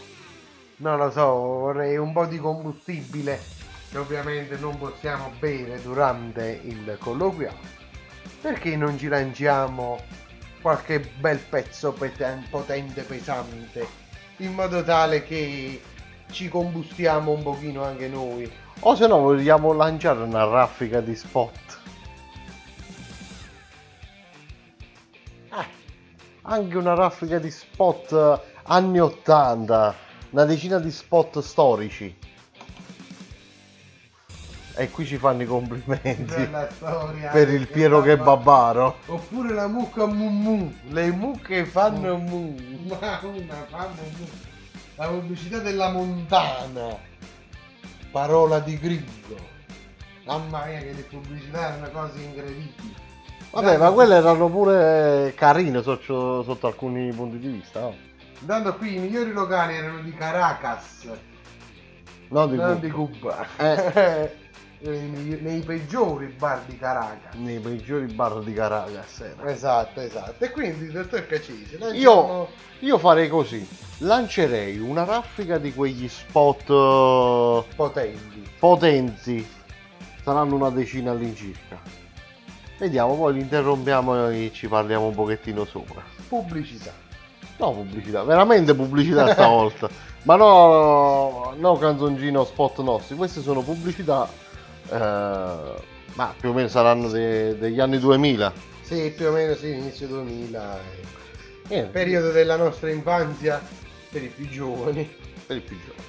non lo so, vorrei un po' di combustibile che ovviamente non possiamo bere durante il colloquiale, perché non ci lanciamo qualche bel pezzo potente, pesante, in modo tale che ci combustiamo un pochino anche noi. O se no vogliamo lanciare una raffica di spot. Ah, Anche una raffica di spot eh, anni 80, una decina di spot storici. E qui ci fanno i complimenti per il Piero che babba- babbaro. Oppure la mucca mumu, le mucche fanno mu, ma una fanno mu. La pubblicità della montana, parola di grillo. Mamma mia che le pubblicità erano cose incredibili. Vabbè, ma quelle erano pure carine sotto, sotto alcuni punti di vista, no? Intanto qui i migliori locali erano di Caracas, Non di non Cuba. di Cuba. Eh. nei, nei peggiori bar di Caracas. Nei peggiori bar di Caracas. era. Esatto, esatto. E quindi, dottor Cacisi, Io, lanciamo- io farei così. Lancerei una raffica di quegli spot eh, potenti. potenti. Saranno una decina all'incirca. Vediamo, poi li interrompiamo e ci parliamo un pochettino sopra. pubblicità. No, pubblicità, veramente pubblicità stavolta. Ma no, no canzoncino spot nostri, queste sono pubblicità, eh, ma più o meno saranno de- degli anni 2000. Sì, più o meno sì, inizio 2000. eh. Niente, Periodo della nostra infanzia per i più giovani. per i più giovani.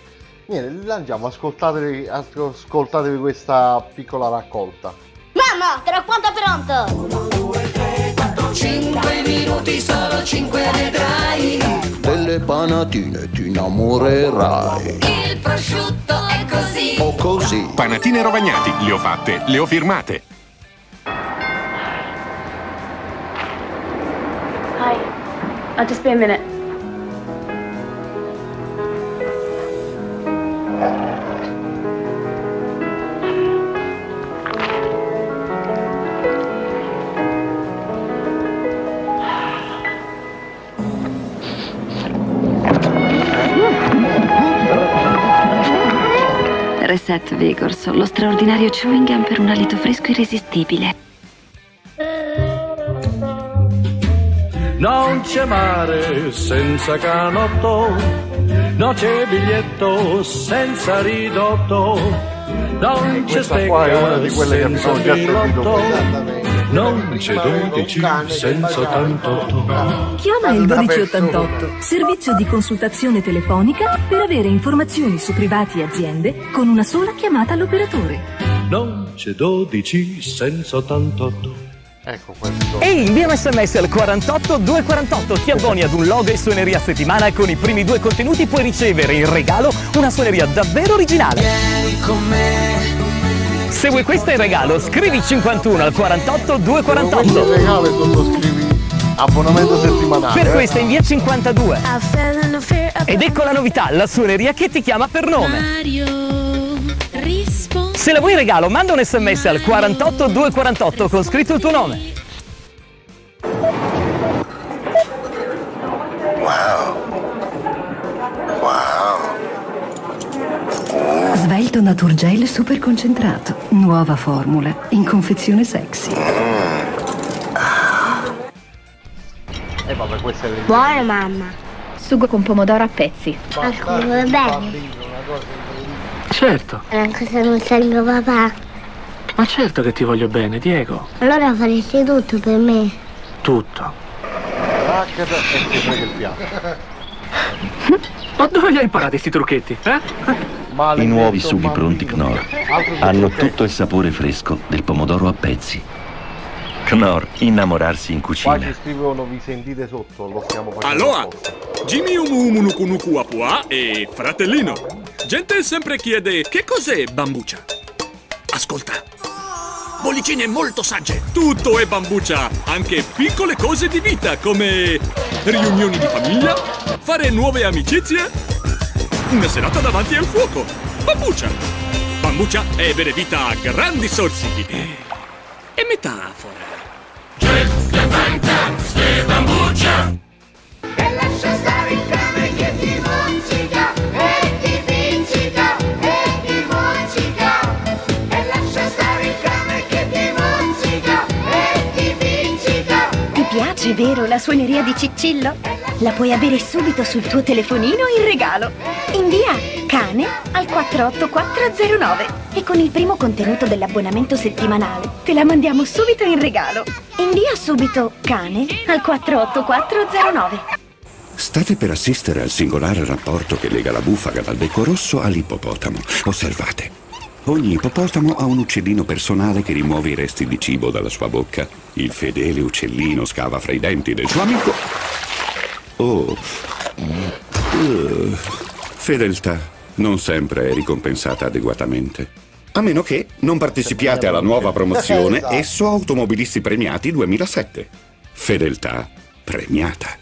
Niente, li lanciamo, ascoltatevi, ascoltatevi questa piccola raccolta. Mamma, tra quanto è pronto? 5 minuti, solo 5 vedrai. Delle panatine ti innamorerai. Il prosciutto è così. O così. Panatine rovagnati, le ho fatte, le ho firmate. Hi. I'll just be a minute. Reset Vigors, lo straordinario chewing gum per un alito fresco irresistibile. Non c'è mare senza canotto, non c'è biglietto senza ridotto, non c'è Questa qua è una stecca senza bilotto, non c'è 12 senza 88. Chiama il 1288, servizio di consultazione telefonica per avere informazioni su privati e aziende con una sola chiamata all'operatore. Non c'è 12 senza 88. Ecco questo. Ehi, invia un sms al 48 248, ti abboni ad un logo e suoneria a settimana e con i primi due contenuti puoi ricevere in regalo una suoneria davvero originale. Se vuoi questa in regalo, scrivi 51 al 48 248. regalo e sottoscrivi abbonamento settimanale. Per eh. questa invia 52. Ed ecco la novità, la suoneria che ti chiama per nome. Se la vuoi in regalo, manda un sms al 48 248 con scritto il tuo nome. Svelto Naturgel super concentrato. Nuova formula. In confezione sexy. E vabbè, questa è Buona mamma. Sugo con pomodoro a pezzi. Anche va bene. Certo, Anche se non tengo papà. ma certo che ti voglio bene, Diego. Allora faresti tutto per me. Tutto. Ma dove li hai imparati questi trucchetti, eh? I nuovi sughi pronti Knorr hanno tutto il sapore fresco del pomodoro a pezzi. Knorr, innamorarsi in Qua cucina. ci scrivono vi sentite sotto, lo stiamo facendo. Apposta. Jimmy Umuumunukunuku Apua e fratellino. Gente sempre chiede che cos'è bambucia. Ascolta. Bollicine molto sagge. Tutto è bambucia, anche piccole cose di vita come riunioni di famiglia, fare nuove amicizie, una serata davanti al fuoco. Bambucia. Bambucia è bere vita a grandi sorsi. E metafora. bambucia. E piace, vero, la suoneria di Ciccillo? La puoi avere subito sul tuo telefonino in regalo. Invia cane al 48409 e con il primo contenuto dell'abbonamento settimanale te la mandiamo subito in regalo. Invia subito cane al 48409. State per assistere al singolare rapporto che lega la bufala dal becco rosso all'ippopotamo. Osservate. Ogni ippopotamo ha un uccellino personale che rimuove i resti di cibo dalla sua bocca. Il fedele uccellino scava fra i denti del suo amico. Oh. Uh, fedeltà non sempre è ricompensata adeguatamente. A meno che non partecipiate alla nuova promozione Esatto. Esso Automobilisti Premiati 2007. Fedeltà premiata.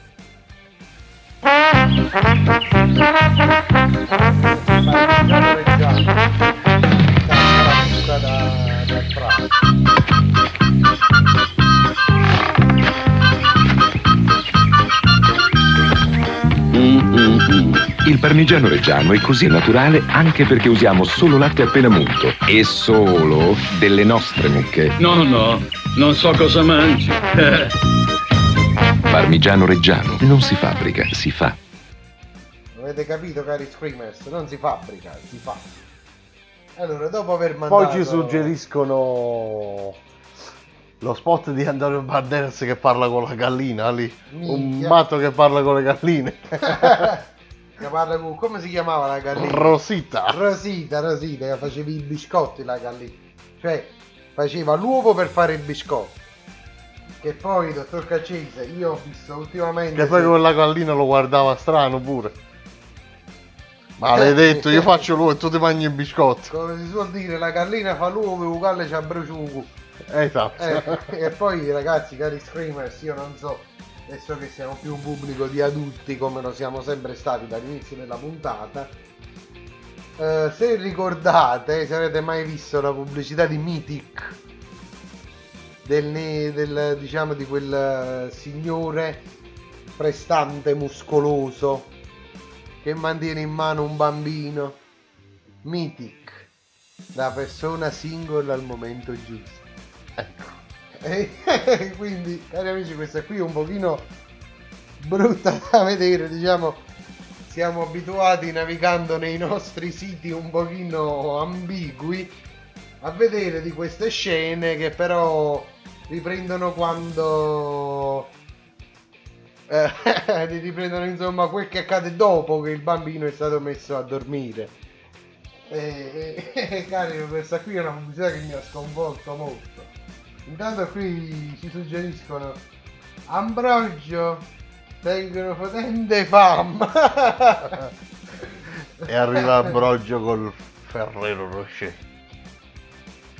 Mm-mm-mm. Il parmigiano reggiano è così naturale anche perché usiamo solo latte appena munto e solo delle nostre mucche. No, no, non so cosa mangi. Parmigiano reggiano non si fabbrica, si fa. Avete capito, cari screamers? Non si fabbrica, si fa. Allora, dopo aver mandato... Poi ci suggeriscono lo spot di Antonio Banderas che parla con la gallina lì. Un Minchia. matto che parla con le galline. Che parla con- Come si chiamava la gallina? Rosita. Rosita, Rosita, che facevi i biscotti la gallina. Cioè, faceva l'uovo per fare i biscotti. Che poi, dottor Caccese, io ho visto ultimamente... Che poi se- quella gallina lo guardava strano pure. Maledetto, io faccio l'uovo e tu ti mangi i biscotti. Come si suol dire, la gallina fa l'uovo e il uguale c'ha brucio un cu. Esatto. Eh, e poi ragazzi, cari screamers, io non so, adesso che siamo più un pubblico di adulti come lo siamo sempre stati dall'inizio della puntata, eh, se ricordate, se avete mai visto la pubblicità di Mythic, del, del, diciamo di quel eh, signore prestante muscoloso che mantiene in mano un bambino, Mythic, la persona singola al momento giusto. Ecco. E quindi, cari amici, questa qui è un pochino brutta da vedere, diciamo, siamo abituati navigando nei nostri siti un pochino ambigui a vedere di queste scene che però riprendono quando eh, riprendono insomma quel che accade dopo che il bambino è stato messo a dormire. E, e- e, cari, questa qui è una pubblicità che mi ha sconvolto molto. Intanto qui ci suggeriscono Ambrogio tengono potente fam. E arriva Ambrogio col Ferrero Rocher.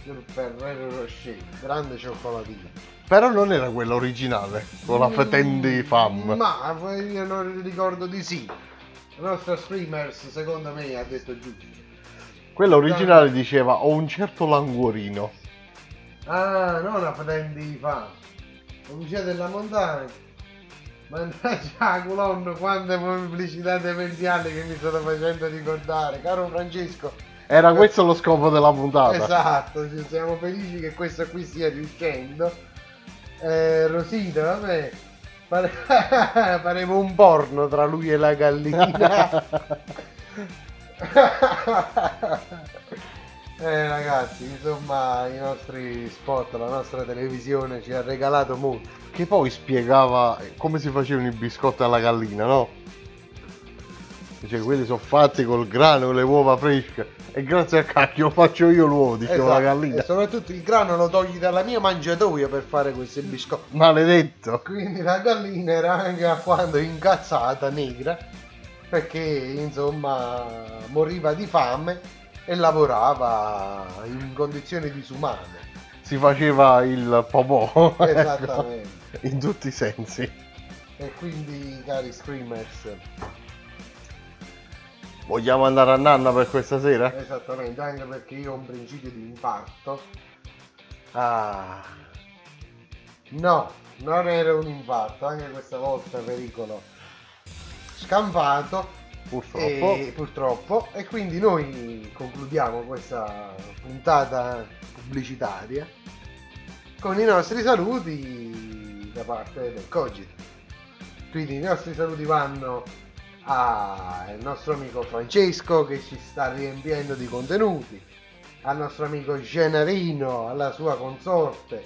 Il Ferrero Rocher, grande cioccolatino. Però non era quella originale, con la fetendi fam. Ma poi io non ricordo di sì. Il nostro streamers secondo me ha detto giusto. Quella originale diceva ho un certo languorino. Ah, non la prendi fa. Pubblicità della montagna. Mannaggia la colonna, quante pubblicità demenziali che mi stanno facendo ricordare. Caro Francesco. Era questo lo scopo della puntata. Esatto, siamo felici che questo qui stia riuscendo. Eh, Rosita, vabbè. pare- Pareva un porno tra lui e la gallina. Eh ragazzi, insomma i nostri spot, la nostra televisione ci ha regalato molto. Che poi spiegava come si facevano i biscotti alla gallina, no? Dice, quelli sono fatti col grano, con le uova fresche. E grazie a cacchio faccio io l'uovo, diceva la Esatto, gallina. E soprattutto il grano lo togli dalla mia mangiatoia per fare questi biscotti. Maledetto. Quindi la gallina era anche a quando incazzata, negra, perché insomma moriva di fame e lavorava in condizioni disumane. Si faceva il popò. ecco, Esattamente. In tutti i sensi. E quindi, cari screamers, Vogliamo andare a nanna per questa sera? esattamente, anche perché io ho un principio di infarto. Ah, no, non era un infarto, anche questa volta pericolo scampato. Purtroppo. E, purtroppo. E quindi noi concludiamo questa puntata pubblicitaria con i nostri saluti da parte del Cogito. Quindi i nostri saluti vanno al nostro amico Francesco che ci sta riempiendo di contenuti, al nostro amico Gennarino, alla sua consorte,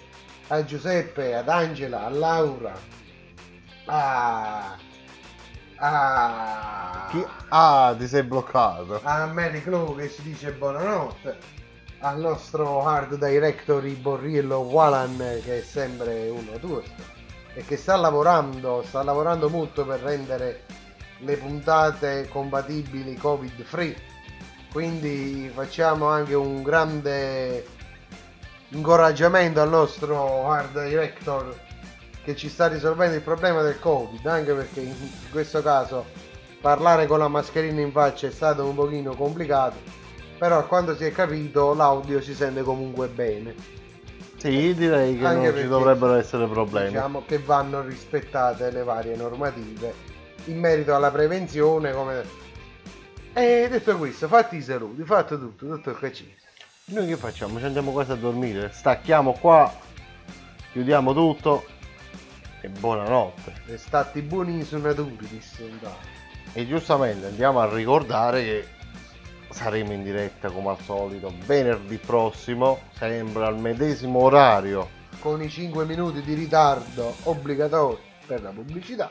a Giuseppe, ad Angela, a Laura, a, a, Chi- Ah, ti sei bloccato. a Mary Clou che ci dice buonanotte, al nostro hard director Borriello Walan che è sempre uno tuo e che sta lavorando, sta lavorando molto per rendere le puntate compatibili covid free. Quindi facciamo anche un grande incoraggiamento al nostro hard director che ci sta risolvendo il problema del covid, anche perché in questo caso parlare con la mascherina in faccia è stato un pochino complicato, però a quanto si è capito l'audio si sente comunque bene. Sì, direi che Anche non ci dovrebbero essere problemi. Diciamo che vanno rispettate le varie normative in merito alla prevenzione come... E detto questo, fatti i saluti, fatto tutto, dottor Caccese. Noi che facciamo? Ci andiamo quasi a dormire, stacchiamo qua, chiudiamo tutto e buonanotte. E stati buoni suonatori, disse. E giustamente andiamo a ricordare che saremo in diretta come al solito venerdì prossimo, sempre al medesimo orario. Con i 5 minuti di ritardo obbligatori per la pubblicità,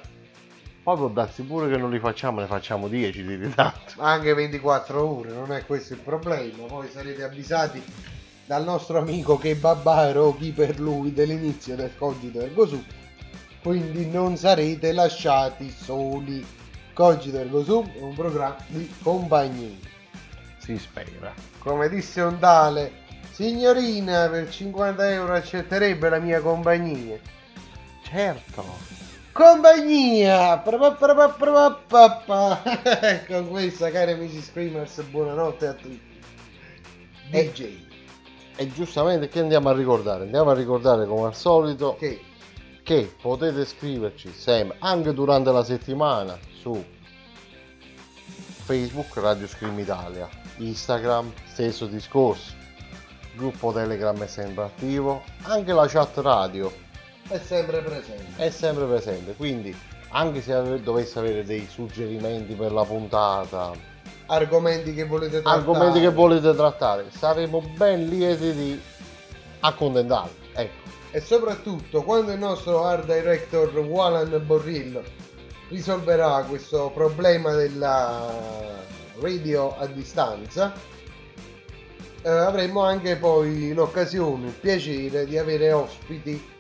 Poi può darsi pure che non li facciamo, ne facciamo 10 di ritardo. anche 24 ore, non è questo il problema. Poi sarete avvisati dal nostro amico che babbaro chi per lui dell'inizio del cogito ergo sum. Quindi non sarete lasciati soli. Cogito ergo sum è un programma di compagnia. Si spera. Come disse un tale, signorina, per 50 euro accetterebbe la mia compagnia. Certo. Compagnia! Pra-pa-pra-pa-pra-pa-pa. Con questa, cari amici screamers, buonanotte a tutti. DJ. E giustamente che andiamo a ricordare? Andiamo a ricordare come al solito Che che potete scriverci sempre, anche durante la settimana, su Facebook Radio Scream Italia, Instagram stesso discorso, gruppo Telegram è sempre attivo, anche la chat radio è sempre presente. è sempre presente, quindi anche se dovesse avere dei suggerimenti per la puntata, Argomenti che volete trattare. argomenti che volete trattare, saremo ben lieti di accontentarvi. Ecco. E soprattutto quando il nostro art director Walan Borrillo risolverà questo problema della radio a distanza, eh, avremo anche poi l'occasione, il piacere di avere ospiti.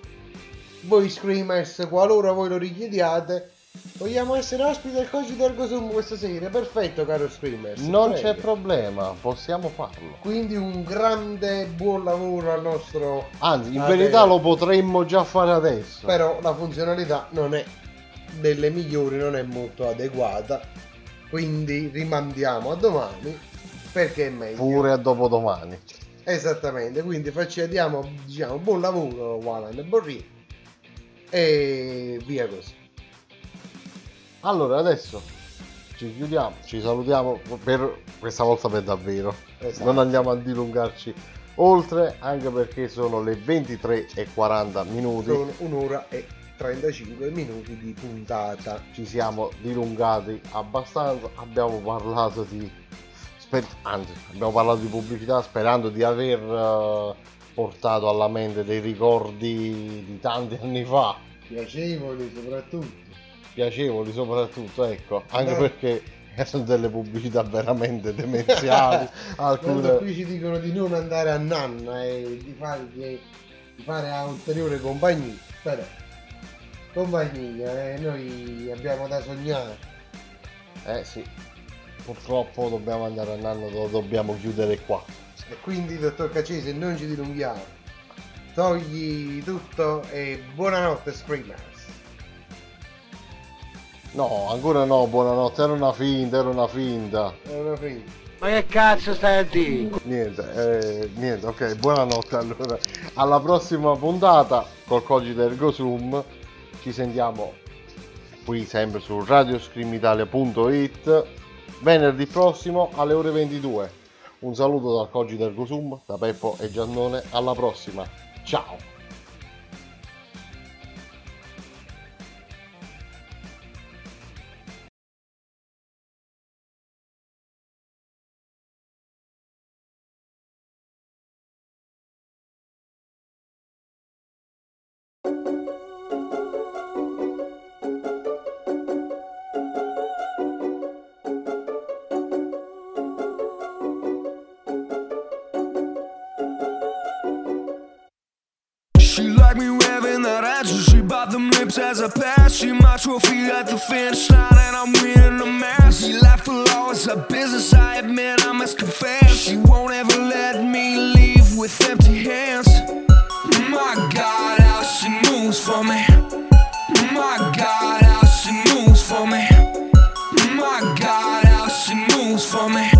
Voi screamers, qualora voi lo richiediate, vogliamo essere ospiti del Cogito Ergo Sum questa sera. Perfetto, caro screamers. Non prego. c'è problema, possiamo farlo. Quindi un grande buon lavoro al nostro Anzi, in verità lo potremmo già fare adesso. però la funzionalità non è delle migliori, non è molto adeguata. Quindi rimandiamo a domani perché è meglio. Pure a dopodomani. Esattamente, quindi facciamo diciamo buon lavoro Walan e Borri e via così. Allora, adesso ci chiudiamo, ci salutiamo per questa volta per davvero. Esatto. Non andiamo a dilungarci oltre, anche perché sono le 23 e 40 minuti. Sono un'ora e 35 minuti di puntata. Ci siamo dilungati abbastanza, abbiamo parlato di... sper- anzi, abbiamo parlato di pubblicità sperando di aver eh, portato alla mente dei ricordi di tanti anni fa. Piacevoli soprattutto. piacevoli soprattutto, ecco, anche Beh. perché erano delle pubblicità veramente demenziali, Quando alcune qui ci dicono di non andare a nanna e di fare, di, di fare a ulteriore compagnia, però compagnia, eh, noi abbiamo da sognare. Eh sì, purtroppo dobbiamo andare a nanno, lo dobbiamo chiudere qua. E quindi, dottor Cacese, non ci dilunghiamo. Togli tutto e buonanotte, Screamers. No, ancora no, buonanotte, era una finta, era una finta. È una finta. Ma che cazzo stai a dire? Niente, eh, niente, ok, buonanotte allora. Alla prossima puntata col Cogito Ergo Sum. Ci sentiamo qui sempre su radioscreamitalia.it venerdì prossimo alle ore 22. Un saluto dal Cogito Ergo Sum, da Peppo e Giannone, alla prossima. Ciao! She like me waving that edges. She bought them lips as I pass. She my trophy at the finish line, and I'm winning the match. She left for law, it's a business. I admit I must confess. She won't ever let me leave with empty hands. My God, how she moves for me. My God, how she moves for me. My God, how she moves for me.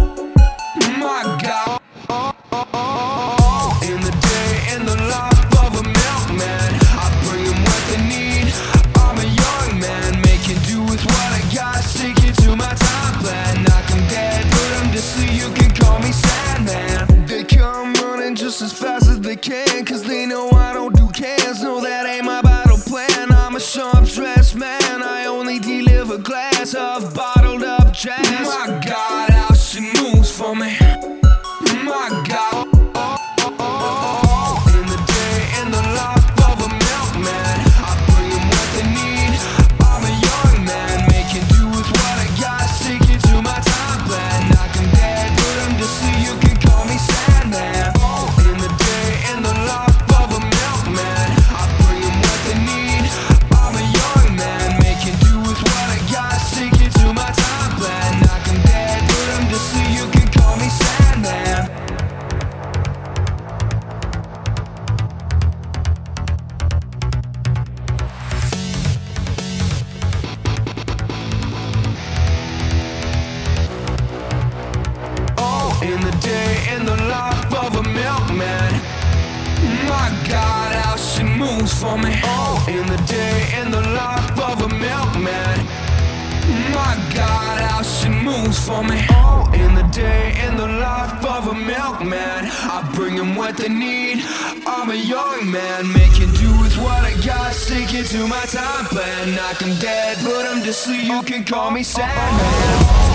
can call me Sandman.